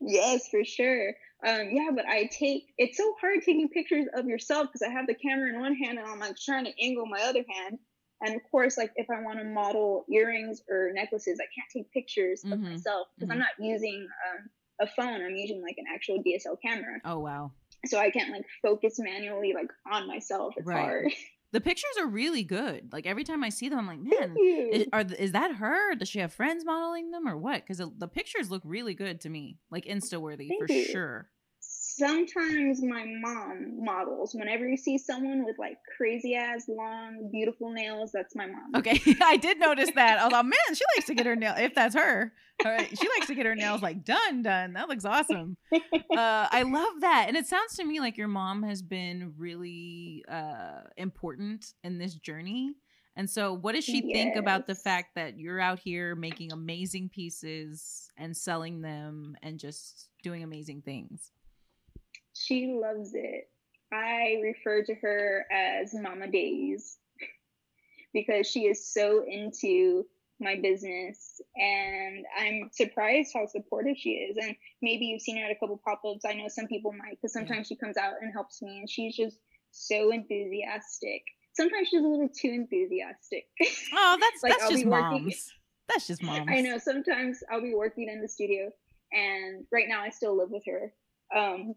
Yes, for sure. Um, yeah, but I take it's so hard taking pictures of yourself because I have the camera in one hand and I'm like trying to angle my other hand. And of course, like if I want to model earrings or necklaces, I can't take pictures mm-hmm. of myself because mm-hmm. I'm not using um, a phone. I'm using like an actual DSL camera. Oh wow! So I can't like focus manually like on myself. It's right. hard. The pictures are really good. Like every time I see them, I'm like, man, is, are is that her? Does she have friends modeling them or what? Because the pictures look really good to me, like Insta worthy for you. sure sometimes my mom models. Whenever you see someone with like crazy ass long, beautiful nails, that's my mom. Okay, I did notice that. Although, man, she likes to get her nail. If that's her, she likes to get her nails like done, done. That looks awesome. Uh, I love that, and it sounds to me like your mom has been really uh, important in this journey. And so, what does she yes. think about the fact that you're out here making amazing pieces and selling them and just doing amazing things? She loves it. I refer to her as Mama Days because she is so into my business and I'm surprised how supportive she is. And maybe you've seen her at a couple pop ups. I know some people might because sometimes she comes out and helps me and she's just so enthusiastic. Sometimes she's a little too enthusiastic. Oh, that's like, that's I'll just moms. Working. That's just moms. I know. Sometimes I'll be working in the studio and right now I still live with her. Um,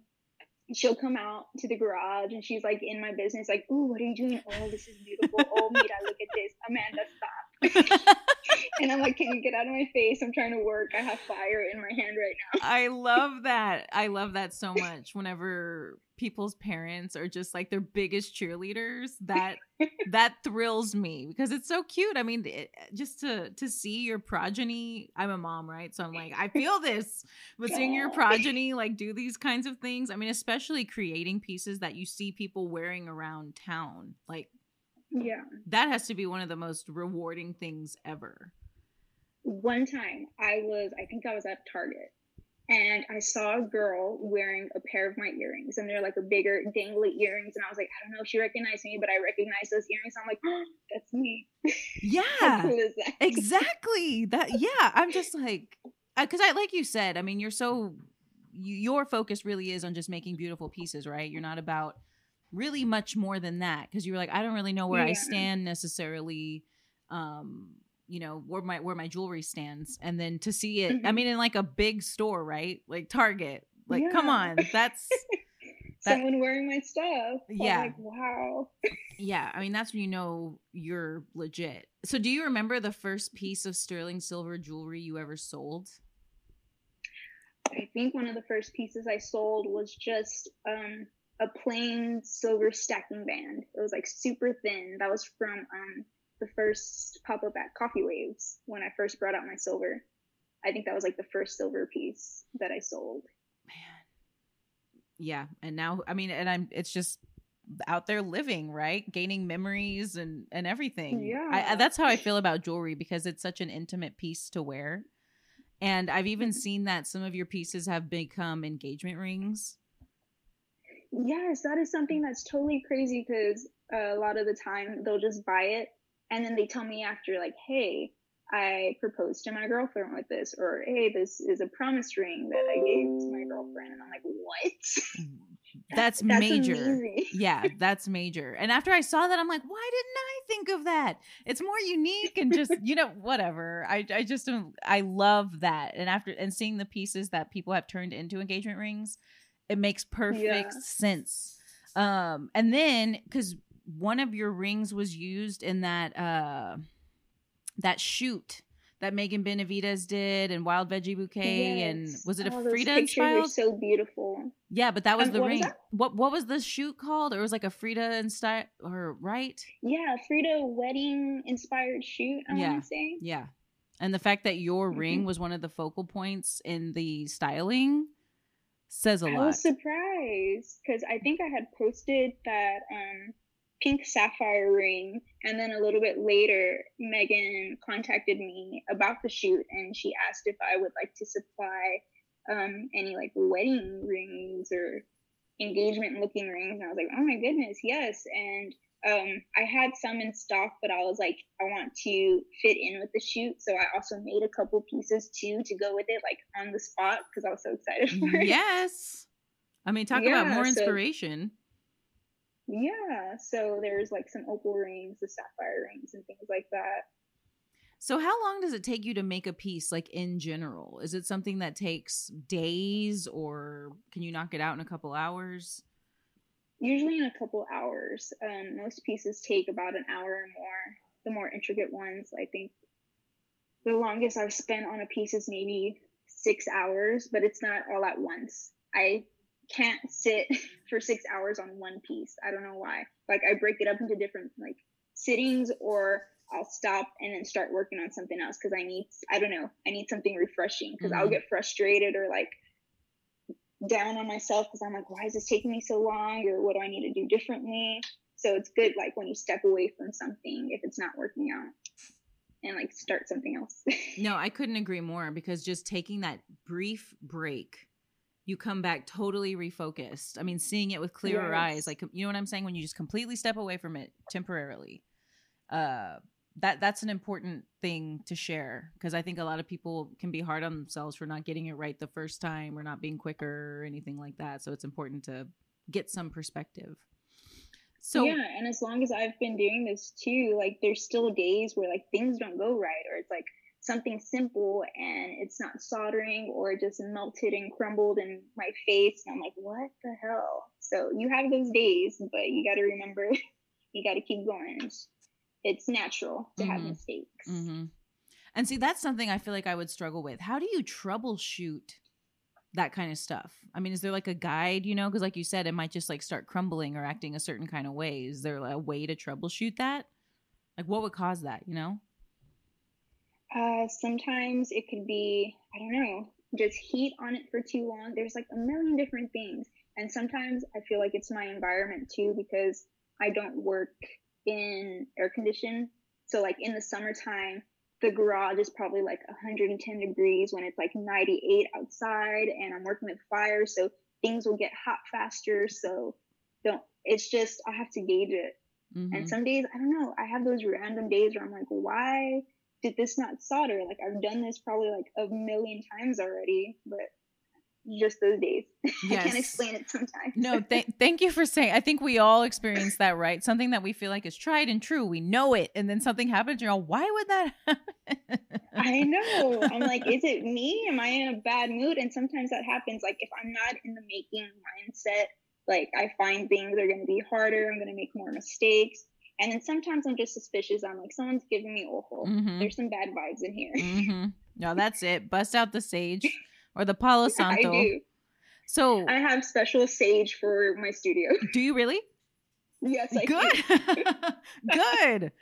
she'll come out to the garage and she's like in my business, like, "Ooh, what are you doing? Oh, this is beautiful. Oh, Mira, look at this. Amanda, stop." and I'm like, "Can you get out of my face? I'm trying to work. I have fire in my hand right now." I love that. I love that so much. Whenever people's parents are just like their biggest cheerleaders that that thrills me because it's so cute i mean it, eh, just to to see your progeny i'm a mom right so i'm like i feel this but seeing your progeny like do these kinds of things i mean especially creating pieces that you see people wearing around town like yeah that has to be one of the most rewarding things ever one time i was i think i was at target and I saw a girl wearing a pair of my earrings, and they're like a bigger dangly earrings. And I was like, I don't know if she recognized me, but I recognize those earrings. I'm like, oh, that's me. Yeah, cool that? exactly. That yeah. I'm just like, because I like you said. I mean, you're so you, your focus really is on just making beautiful pieces, right? You're not about really much more than that because you were like, I don't really know where yeah. I stand necessarily. Um, you know where my where my jewelry stands and then to see it mm-hmm. i mean in like a big store right like target like yeah. come on that's that, someone wearing my stuff yeah like, wow yeah i mean that's when you know you're legit so do you remember the first piece of sterling silver jewelry you ever sold i think one of the first pieces i sold was just um a plain silver stacking band it was like super thin that was from um the first pop up at Coffee Waves when I first brought out my silver. I think that was like the first silver piece that I sold. Man. Yeah. And now, I mean, and I'm, it's just out there living, right? Gaining memories and, and everything. Yeah. I, that's how I feel about jewelry because it's such an intimate piece to wear. And I've even mm-hmm. seen that some of your pieces have become engagement rings. Yes, that is something that's totally crazy because uh, a lot of the time they'll just buy it and then they tell me after like hey i proposed to my girlfriend with this or hey this is a promise ring that i gave to my girlfriend and i'm like what? Mm, that's, that's major. amazing. yeah that's major. And after i saw that i'm like why didn't i think of that? It's more unique and just you know whatever. I i just don't i love that. And after and seeing the pieces that people have turned into engagement rings it makes perfect yeah. sense um and then because one of your rings was used in that uh that shoot that Megan Benavides did and Wild Veggie Bouquet yes. and was it a oh, Frida inspired? so beautiful. Yeah, but that was um, the what ring. Was what what was the shoot called? Or it was like a Frida and inspired or right? Yeah, Frida wedding inspired shoot. I yeah. want to say. Yeah, and the fact that your mm-hmm. ring was one of the focal points in the styling says a lot. I was surprised because I think I had posted that um pink sapphire ring. And then a little bit later, Megan contacted me about the shoot and she asked if I would like to supply um, any like wedding rings or engagement looking rings. And I was like, oh my goodness, yes. And um, I had some in stock, but I was like, I want to fit in with the shoot. So I also made a couple pieces too to go with it, like on the spot, because I was so excited for it. Yes. I mean, talk yeah, about more inspiration. So, yeah. So there's like some opal rings, the sapphire rings, and things like that. So how long does it take you to make a piece like in general? Is it something that takes days or can you knock it out in a couple hours? Usually in a couple hours. Um, most pieces take about an hour or more. The more intricate ones, I think the longest I've spent on a piece is maybe six hours, but it's not all at once. I can't sit for six hours on one piece. I don't know why. Like I break it up into different like sittings or I'll stop and then start working on something else because I need I don't know, I need something refreshing because mm-hmm. I'll get frustrated or like down on myself because I'm like, why is this taking me so long? Or what do I need to do differently? So it's good like when you step away from something if it's not working out and like start something else. no, I couldn't agree more because just taking that brief break, you come back totally refocused. I mean, seeing it with clearer yes. eyes, like you know what I'm saying when you just completely step away from it temporarily. Uh that that's an important thing to share because I think a lot of people can be hard on themselves for not getting it right the first time or not being quicker or anything like that. So it's important to get some perspective. So yeah, and as long as I've been doing this too, like there's still days where like things don't go right or it's like something simple and it's not soldering or just melted and crumbled in my face and I'm like, what the hell? So you have those days, but you got to remember you got to keep going it's natural to mm-hmm. have mistakes. Mm-hmm. And see, that's something I feel like I would struggle with. How do you troubleshoot that kind of stuff? I mean, is there like a guide, you know? Because, like you said, it might just like start crumbling or acting a certain kind of way. Is there a way to troubleshoot that? Like, what would cause that, you know? Uh, sometimes it could be, I don't know, just heat on it for too long. There's like a million different things. And sometimes I feel like it's my environment too, because I don't work in air condition. So like in the summertime, the garage is probably like 110 degrees when it's like 98 outside and I'm working with fire. So things will get hot faster. So don't, it's just, I have to gauge it. Mm-hmm. And some days, I don't know, I have those random days where I'm like, why did this not solder? Like I've done this probably like a million times already, but just those days. Yes. I can't explain it sometimes. no, th- thank you for saying. I think we all experience that, right? Something that we feel like is tried and true. We know it, and then something happens. You're all, why would that happen? I know. I'm like, is it me? Am I in a bad mood? And sometimes that happens. Like if I'm not in the making mindset, like I find things are going to be harder. I'm going to make more mistakes. And then sometimes I'm just suspicious. I'm like, someone's giving me awful. Mm-hmm. There's some bad vibes in here. Mm-hmm. No, that's it. Bust out the sage or the Palo Santo. I do. So I have special sage for my studio. Do you really? Yes, I Good. Good.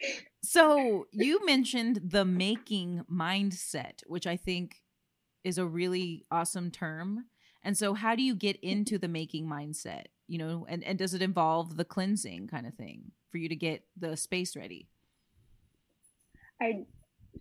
So you mentioned the making mindset, which I think is a really awesome term. And so how do you get into the making mindset? You know, and, and does it involve the cleansing kind of thing for you to get the space ready? I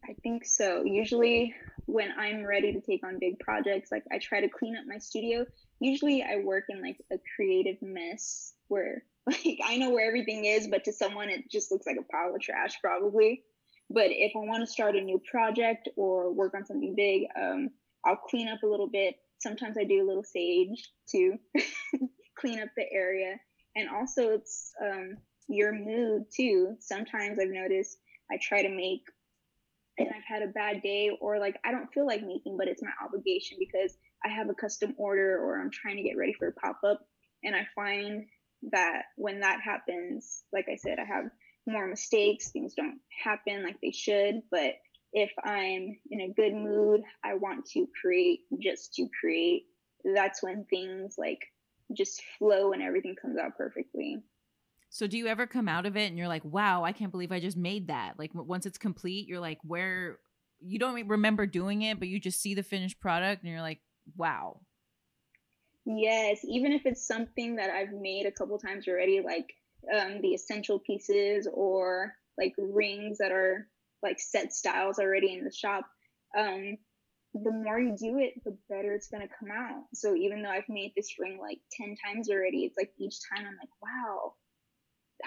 I think so. Usually when I'm ready to take on big projects, like I try to clean up my studio. Usually I work in like a creative mess where like I know where everything is, but to someone it just looks like a pile of trash probably. But if I want to start a new project or work on something big, um, I'll clean up a little bit. Sometimes I do a little sage to clean up the area. And also it's um, your mood too. Sometimes I've noticed I try to make and I've had a bad day or like I don't feel like making, but it's my obligation because I have a custom order or I'm trying to get ready for a pop up. And I find that when that happens, like I said, I have more mistakes. Things don't happen like they should. But if I'm in a good mood, I want to create just to create. That's when things like just flow and everything comes out perfectly. So do you ever come out of it and you're like, wow, I can't believe I just made that? Like once it's complete, you're like, where you don't remember doing it, but you just see the finished product and you're like, wow. Yes, even if it's something that I've made a couple times already, like um, the essential pieces or like rings that are like set styles already in the shop. Um, the more you do it, the better it's gonna come out. So even though I've made this ring like 10 times already, it's like each time I'm like, wow,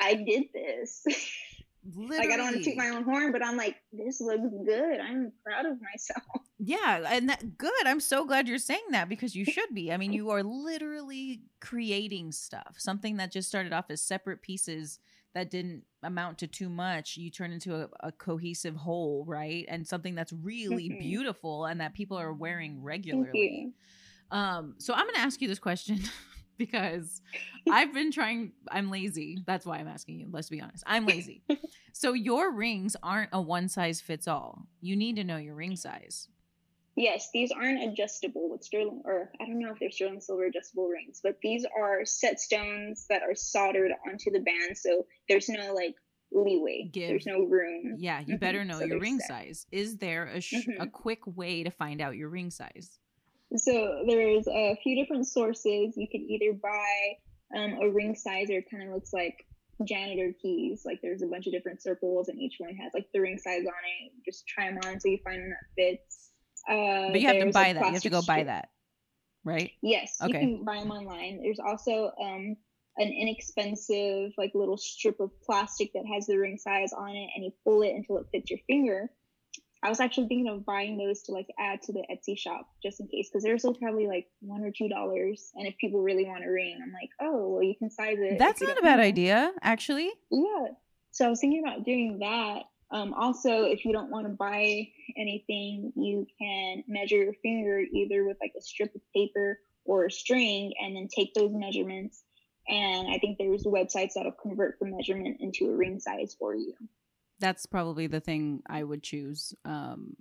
I did this. like I don't want to toot my own horn, but I'm like, this looks good. I'm proud of myself. Yeah, and that good. I'm so glad you're saying that because you should be. I mean, you are literally creating stuff. Something that just started off as separate pieces that didn't amount to too much. You turn into a, a cohesive whole, right? And something that's really mm-hmm. beautiful and that people are wearing regularly. Um, so I'm gonna ask you this question. because I've been trying. I'm lazy. That's why I'm asking you. Let's be honest. I'm lazy. so your rings aren't a one size fits all. You need to know your ring size. Yes, these aren't adjustable with sterling, or I don't know if they're sterling silver adjustable rings, but these are set stones that are soldered onto the band. So there's no like leeway. Give. There's no room. Yeah, you better know so your ring set. size. Is there a, sh- mm-hmm. a quick way to find out your ring size? So there's a few different sources. You can either buy um, a ring size, or kind of looks like janitor keys. Like there's a bunch of different circles, and each one has like the ring size on it. Just try them on so you find one that fits. Uh, but you have to buy that. You have to go buy that, right? Yes. Okay. You can buy them online. There's also um, an inexpensive like little strip of plastic that has the ring size on it, and you pull it until it fits your finger. I was actually thinking of buying those to like add to the Etsy shop just in case, because they're still probably like one or two dollars. And if people really want a ring, I'm like, oh, well, you can size it. That's not a bad know. idea, actually. Yeah. So I was thinking about doing that. Um, also, if you don't want to buy anything, you can measure your finger either with like a strip of paper or a string, and then take those measurements. And I think there's websites that'll convert the measurement into a ring size for you that's probably the thing I would choose. Um,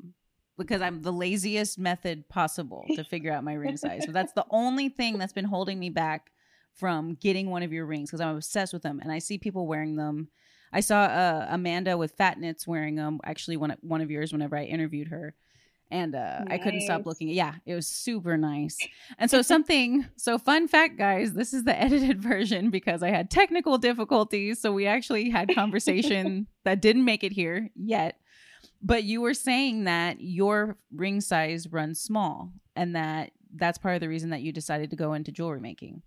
because I'm the laziest method possible to figure out my ring size. So that's the only thing that's been holding me back from getting one of your rings because I'm obsessed with them and I see people wearing them. I saw uh, Amanda with Fat Knits wearing them. Actually, one one of yours whenever I interviewed her, and uh, nice. I couldn't stop looking. Yeah, it was super nice. And so something. so fun fact, guys. This is the edited version because I had technical difficulties. So we actually had conversation that didn't make it here yet. But you were saying that your ring size runs small, and that that's part of the reason that you decided to go into jewelry making.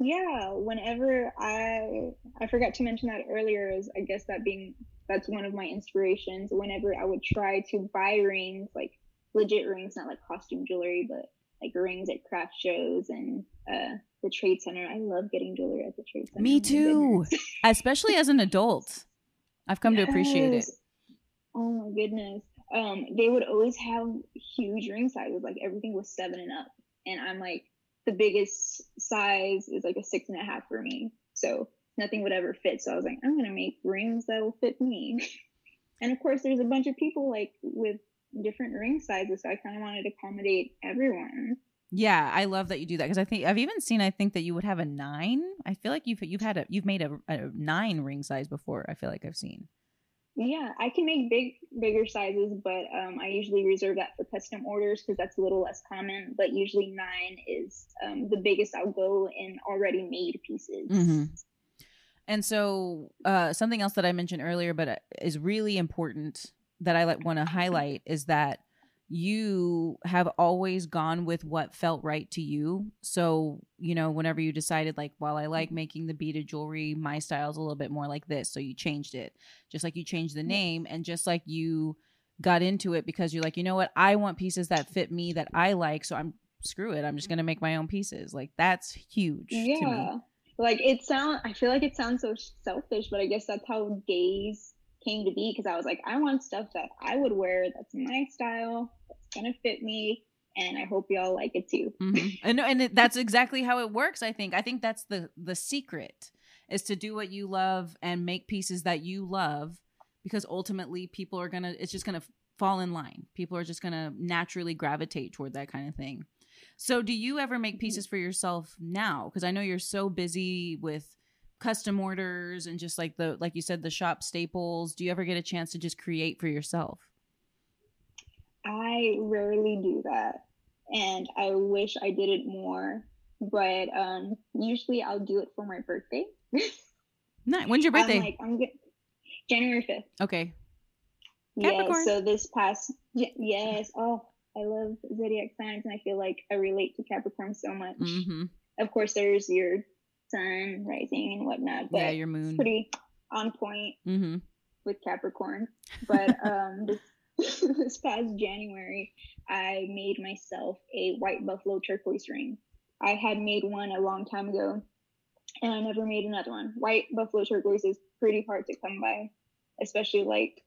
Yeah, whenever I I forgot to mention that earlier is I guess that being that's one of my inspirations whenever I would try to buy rings, like legit rings, not like costume jewelry, but like rings at craft shows and uh, the trade center. I love getting jewelry at the trade center. Me too, especially as an adult. I've come yes. to appreciate it. Oh my goodness. Um, they would always have huge ring sizes, like everything was seven and up. And I'm like, the biggest size is like a six and a half for me. So nothing would ever fit. So I was like, I'm gonna make rings that will fit me. and of course, there's a bunch of people like with different ring sizes, so I kind of wanted to accommodate everyone. Yeah, I love that you do that because I think I've even seen. I think that you would have a nine. I feel like you've you've had a you've made a, a nine ring size before. I feel like I've seen. Yeah, I can make big bigger sizes, but um, I usually reserve that for custom orders because that's a little less common. But usually nine is um, the biggest I'll go in already made pieces. Mm-hmm. And so, uh, something else that I mentioned earlier, but uh, is really important that I want to highlight is that you have always gone with what felt right to you. So, you know, whenever you decided, like, well, I like making the beaded jewelry, my style's a little bit more like this. So you changed it, just like you changed the name, and just like you got into it because you're like, you know what, I want pieces that fit me that I like. So I'm screw it. I'm just gonna make my own pieces. Like that's huge. Yeah like it sound i feel like it sounds so selfish but i guess that's how days came to be because i was like i want stuff that i would wear that's my style that's gonna fit me and i hope y'all like it too. Mm-hmm. and, and it, that's exactly how it works i think. I think that's the the secret is to do what you love and make pieces that you love because ultimately people are gonna it's just gonna fall in line. People are just gonna naturally gravitate toward that kind of thing. So, do you ever make pieces for yourself now? Because I know you're so busy with custom orders and just like the like you said the shop staples. Do you ever get a chance to just create for yourself? I rarely do that, and I wish I did it more. But um, usually, I'll do it for my birthday. nice. When's your birthday? I'm like, I'm get- January fifth. Okay. Yeah. So this past yes. Oh, I love zodiac signs, and I feel like I relate to Capricorn so much. Mm-hmm. Of course, there's your sun, rising, and whatnot, but yeah, your moon, pretty on point mm-hmm. with Capricorn. But um, this, this past January, I made myself a white buffalo turquoise ring. I had made one a long time ago, and I never made another one. White buffalo turquoise is pretty hard to come by, especially like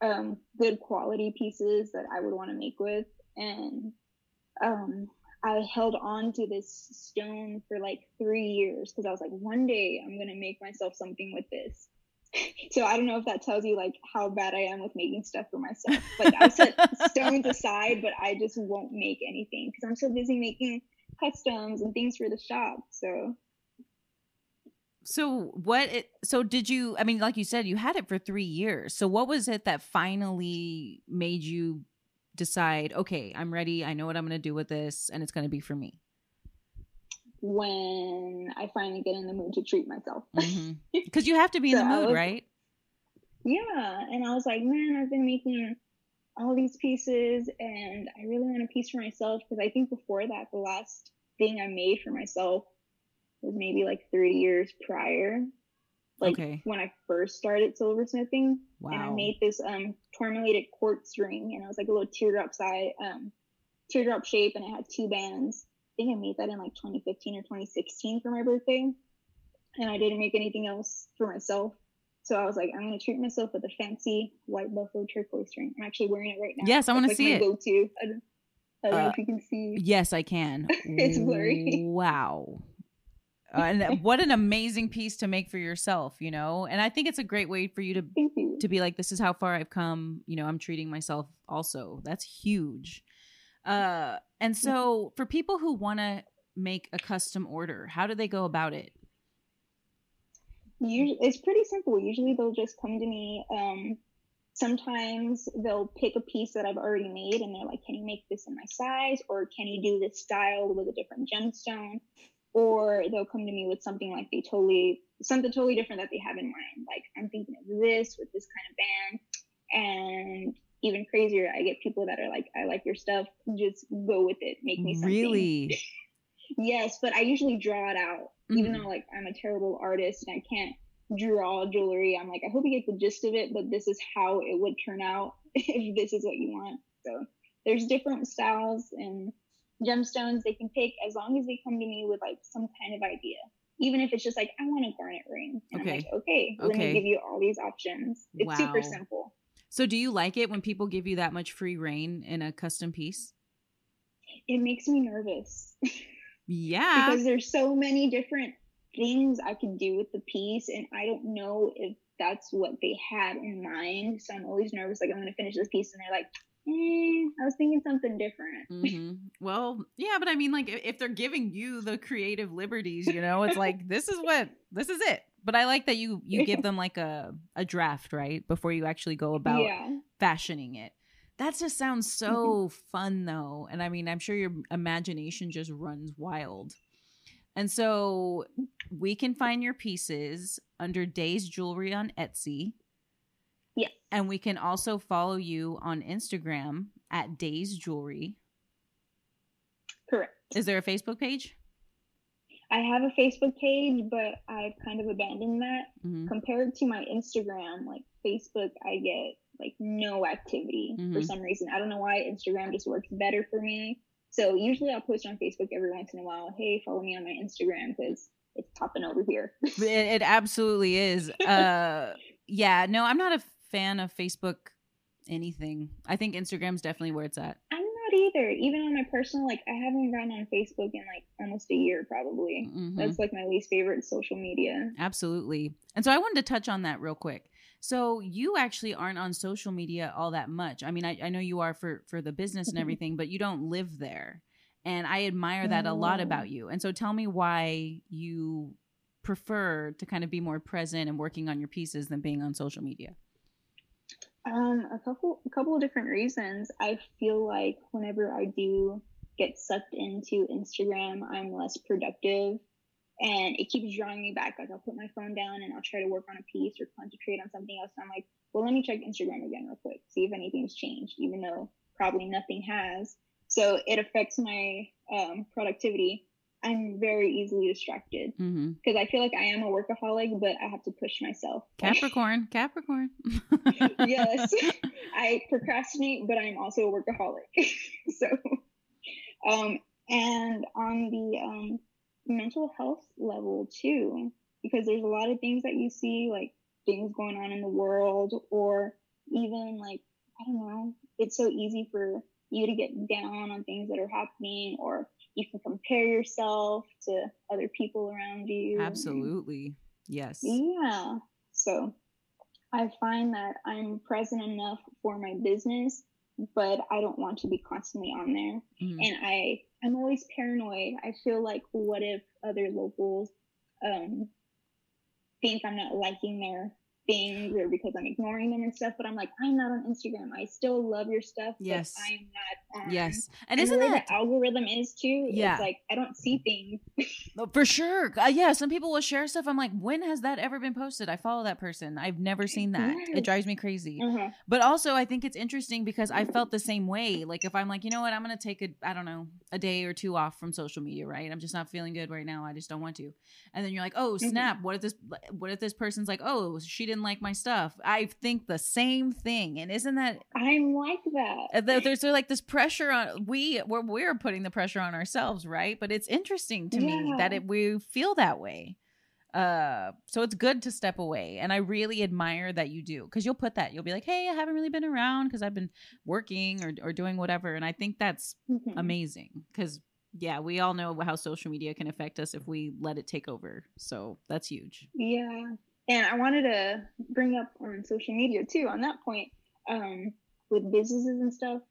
um, good quality pieces that I would want to make with and um, I held on to this stone for like three years because I was like, one day I'm gonna make myself something with this. So I don't know if that tells you like how bad I am with making stuff for myself. Like I set stones aside, but I just won't make anything because I'm so busy making customs and things for the shop. So so what it, so did you I mean like you said you had it for 3 years. So what was it that finally made you decide, okay, I'm ready. I know what I'm going to do with this and it's going to be for me? When I finally get in the mood to treat myself. Because mm-hmm. you have to be so in the mood, was, right? Yeah. And I was like, man, I've been making all these pieces and I really want a piece for myself because I think before that, the last thing I made for myself was maybe like three years prior like okay. when I first started silversmithing. Wow. And I made this um tourmalated quartz ring and it was like a little teardrop side um teardrop shape and it had two bands. I think I made that in like 2015 or 2016 for my birthday. And I didn't make anything else for myself. So I was like, I'm gonna treat myself with a fancy white buffalo turquoise ring. I'm actually wearing it right now. Yes, I want to like see it. Go-to. I don't, I don't uh, know if you can see. Yes, I can. it's blurry. Wow. Uh, and what an amazing piece to make for yourself, you know. And I think it's a great way for you to you. to be like, this is how far I've come. You know, I'm treating myself. Also, that's huge. Uh, and so for people who want to make a custom order, how do they go about it? Usually, it's pretty simple. Usually, they'll just come to me. Um, sometimes they'll pick a piece that I've already made, and they're like, "Can you make this in my size?" or "Can you do this style with a different gemstone?" Or they'll come to me with something like they totally something totally different that they have in mind. Like i'm thinking of this with this kind of band. And even crazier i get people that are like i like your stuff. Just go with it. Make me something. Really? Yes but i usually draw it out. Mm-hmm. even though like i'm a terrible artist and i can't draw jewelry i'm like i hope you get the gist of it but this is how it would turn out if this is what you want. So there's different styles and gemstones they can pick as long as they come to me with like some kind of idea. Even if it's just like i want a garnet ring. And okay. i'm like okay, okay let me give you all these options. It's wow. super simple. So do you like it when people give you that much free reign in a custom piece? It makes me nervous. Yeah. Because there's so many different things i could do with the piece and i don't know if that's what they had in mind. So i'm always nervous like i'm going to finish this piece and they're like eh, I was thinking something different. Mm-hmm. Well, yeah, but I mean, like, if they're giving you the creative liberties, you know, it's like this is what this is it. But I like that you you give them like a a draft right before you actually go about yeah. fashioning it. That just sounds so mm-hmm. fun though, and I mean, I'm sure your imagination just runs wild. And so we can find your pieces under Days Jewelry on Etsy. Yes. And we can also follow you on Instagram at Days Jewelry. Correct. Is there a Facebook page? I have a Facebook page, but I've kind of abandoned that. Mm-hmm. Compared to my Instagram, like Facebook, I get like no activity mm-hmm. for some reason. I don't know why Instagram just works better for me. So usually I'll post on Facebook every once in a while. Hey, follow me on my Instagram because it's popping over here. it, it absolutely is. Uh, yeah, no, I'm not a fan of Facebook anything. I think Instagram's definitely where it's at. I'm not either. Even on my personal, like I haven't gone on Facebook in like almost a year probably. Mm-hmm. That's like my least favorite social media. Absolutely. And so I wanted to touch on that real quick. So you actually aren't on social media all that much. I mean, I, I know you are for for the business and everything, but you don't live there. And I admire that a lot about you. And so tell me why you prefer to kind of be more present and working on your pieces than being on social media. Um, a couple, a couple of different reasons. I feel like whenever I do get sucked into Instagram, I'm less productive, and it keeps drawing me back. Like I'll put my phone down and I'll try to work on a piece or concentrate on something else. And I'm like, well, let me check Instagram again real quick, see if anything's changed, even though probably nothing has. So it affects my um, productivity. I'm very easily distracted because mm-hmm. I feel like I am a workaholic, but I have to push myself. Capricorn, Capricorn. yes, I procrastinate, but I'm also a workaholic. so, um, and on the um, mental health level too, because there's a lot of things that you see, like things going on in the world, or even like I don't know, it's so easy for you to get down on things that are happening or you can compare yourself to other people around you. Absolutely. Yes. Yeah. So I find that I'm present enough for my business, but I don't want to be constantly on there. Mm-hmm. And I I'm always paranoid. I feel like what if other locals um think I'm not liking their things or because I'm ignoring them and stuff. But I'm like, I'm not on Instagram. I still love your stuff. Yes. I'm not on. Yes. And, and isn't that the algorithm is too? Yeah. It's like I don't see things. For sure. Uh, yeah. Some people will share stuff. I'm like, when has that ever been posted? I follow that person. I've never seen that. Yes. It drives me crazy. Uh-huh. But also, I think it's interesting because I felt the same way. Like if I'm like, you know what, I'm gonna take a, I don't know, a day or two off from social media. Right. I'm just not feeling good right now. I just don't want to. And then you're like, oh mm-hmm. snap! Mm-hmm. What if this? What if this person's like, oh, she didn't like my stuff. I think the same thing. And isn't that I'm like that. There's like this pressure on we we're, we're putting the pressure on ourselves, right? But it's interesting to yeah. me that it, we feel that way. Uh, so it's good to step away, and I really admire that you do because you'll put that. You'll be like, "Hey, I haven't really been around because I've been working or or doing whatever," and I think that's mm-hmm. amazing because yeah, we all know how social media can affect us if we let it take over. So that's huge. Yeah. And I wanted to bring up on social media too, on that point, um, with businesses and stuff,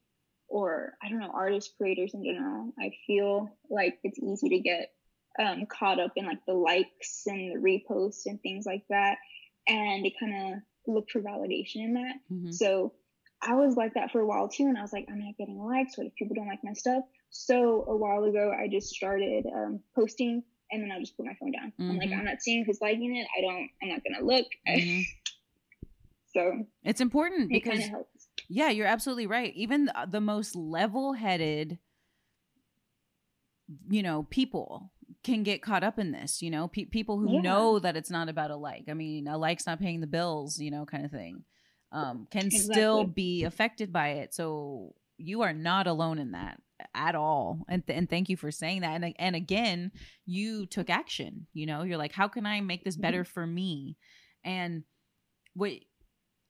or I don't know, artists, creators in general. I feel like it's easy to get um, caught up in like the likes and the reposts and things like that. And they kind of look for validation in that. Mm-hmm. So I was like that for a while too. And I was like, I'm not getting likes. What if people don't like my stuff? So a while ago, I just started um, posting and then I'll just put my phone down. Mm-hmm. I'm like, mm-hmm. I'm not seeing who's liking it. I don't. I'm not gonna look. Mm-hmm. so it's important it because yeah, you're absolutely right. Even the, the most level-headed, you know, people can get caught up in this. You know, Pe- people who yeah. know that it's not about a like. I mean, a like's not paying the bills. You know, kind of thing. Um, can exactly. still be affected by it. So you are not alone in that at all and th- and thank you for saying that and and again you took action you know you're like how can i make this better mm-hmm. for me and what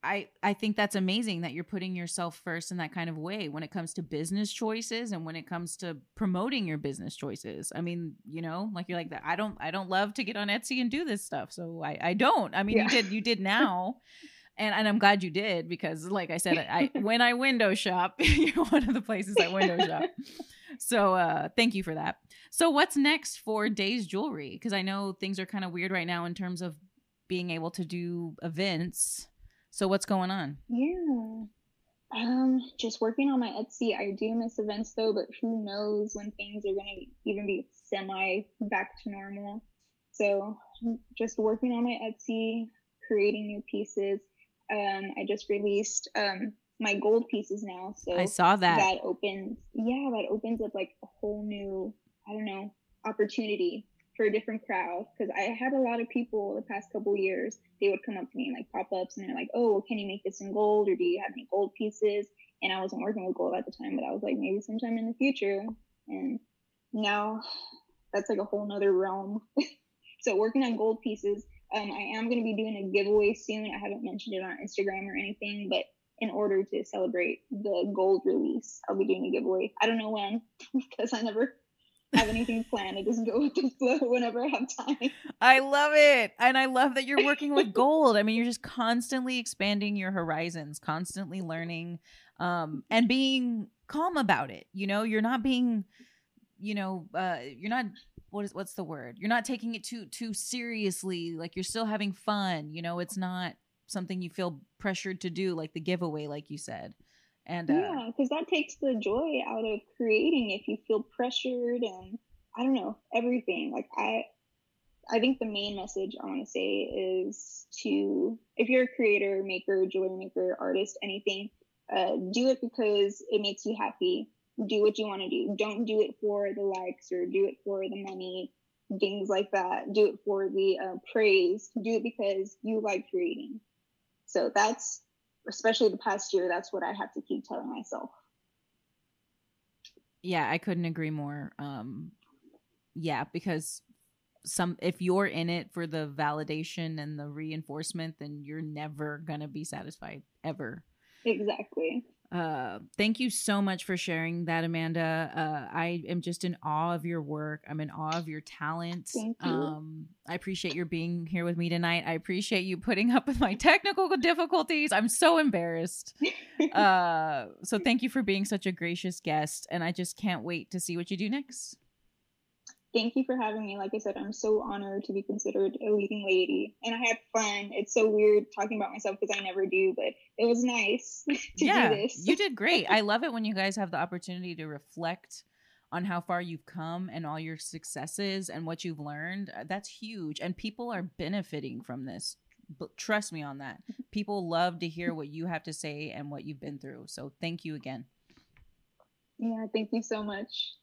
I I think that's amazing that you're putting yourself first in that kind of way when it comes to business choices and when it comes to promoting your business choices. I mean, you know, like you're like that. I don't I don't love to get on Etsy and do this stuff, so I I don't. I mean, yeah. you did you did now, and and I'm glad you did because, like I said, I when I window shop, you're one of the places I window shop. So uh, thank you for that. So what's next for Days Jewelry? Because I know things are kind of weird right now in terms of being able to do events. So what's going on? Yeah. Um, just working on my Etsy. I do miss events though, but who knows when things are gonna even be semi back to normal. So just working on my Etsy, creating new pieces. Um, I just released um, my gold pieces now. So I saw that. That opens, yeah, that opens up like a whole new, I don't know, opportunity for a different crowd. Because I had a lot of people the past couple years, they would come up to me like pop ups and they're like, oh, can you make this in gold or do you have any gold pieces? And I wasn't working with gold at the time, but I was like, maybe sometime in the future. And now that's like a whole nother realm. so working on gold pieces um, I am going to be doing a giveaway soon. I haven't mentioned it on Instagram or anything, but in order to celebrate the gold release, I'll be doing a giveaway. I don't know when because I never have anything planned. I just go with the flow whenever I have time. I love it. And I love that you're working with gold. I mean, you're just constantly expanding your horizons, constantly learning um, and being calm about it. You know, you're not being, you know, uh, you're not what is what's the word? You're not taking it too too seriously. Like you're still having fun. You know, it's not something you feel pressured to do, like the giveaway, like you said. And uh, yeah, because that takes the joy out of creating. If you feel pressured and I don't know everything, like I, I think the main message I want to say is to if you're a creator, maker, jewelry maker, artist, anything, uh, do it because it makes you happy do what you want to do. Don't do it for the likes or do it for the money, things like that. Do it for the uh, praise. Do it because you like creating. So that's, especially the past year, that's what I have to keep telling myself. Yeah, I couldn't agree more. Um, yeah, because some if you're in it for the validation and the reinforcement, then you're never gonna be satisfied ever. Exactly. Uh, thank you so much for sharing that, Amanda. Uh, I am just in awe of your work. I'm in awe of your talent. Thank you. Um, I appreciate your being here with me tonight. I appreciate you putting up with my technical difficulties. I'm so embarrassed. uh, so thank you for being such a gracious guest, and I just can't wait to see what you do next thank you for having me. Like I said, I'm so honored to be considered a leading lady. And I had fun. It's so weird talking about myself because I never do, but it was nice to yeah, do this. you did great. I love it when you guys have the opportunity to reflect on how far you've come and all your successes and what you've learned. Uh, that's huge. And people are benefiting from this. But trust me on that. People love to hear what you have to say and what you've been through. So thank you again. Yeah, thank you so much.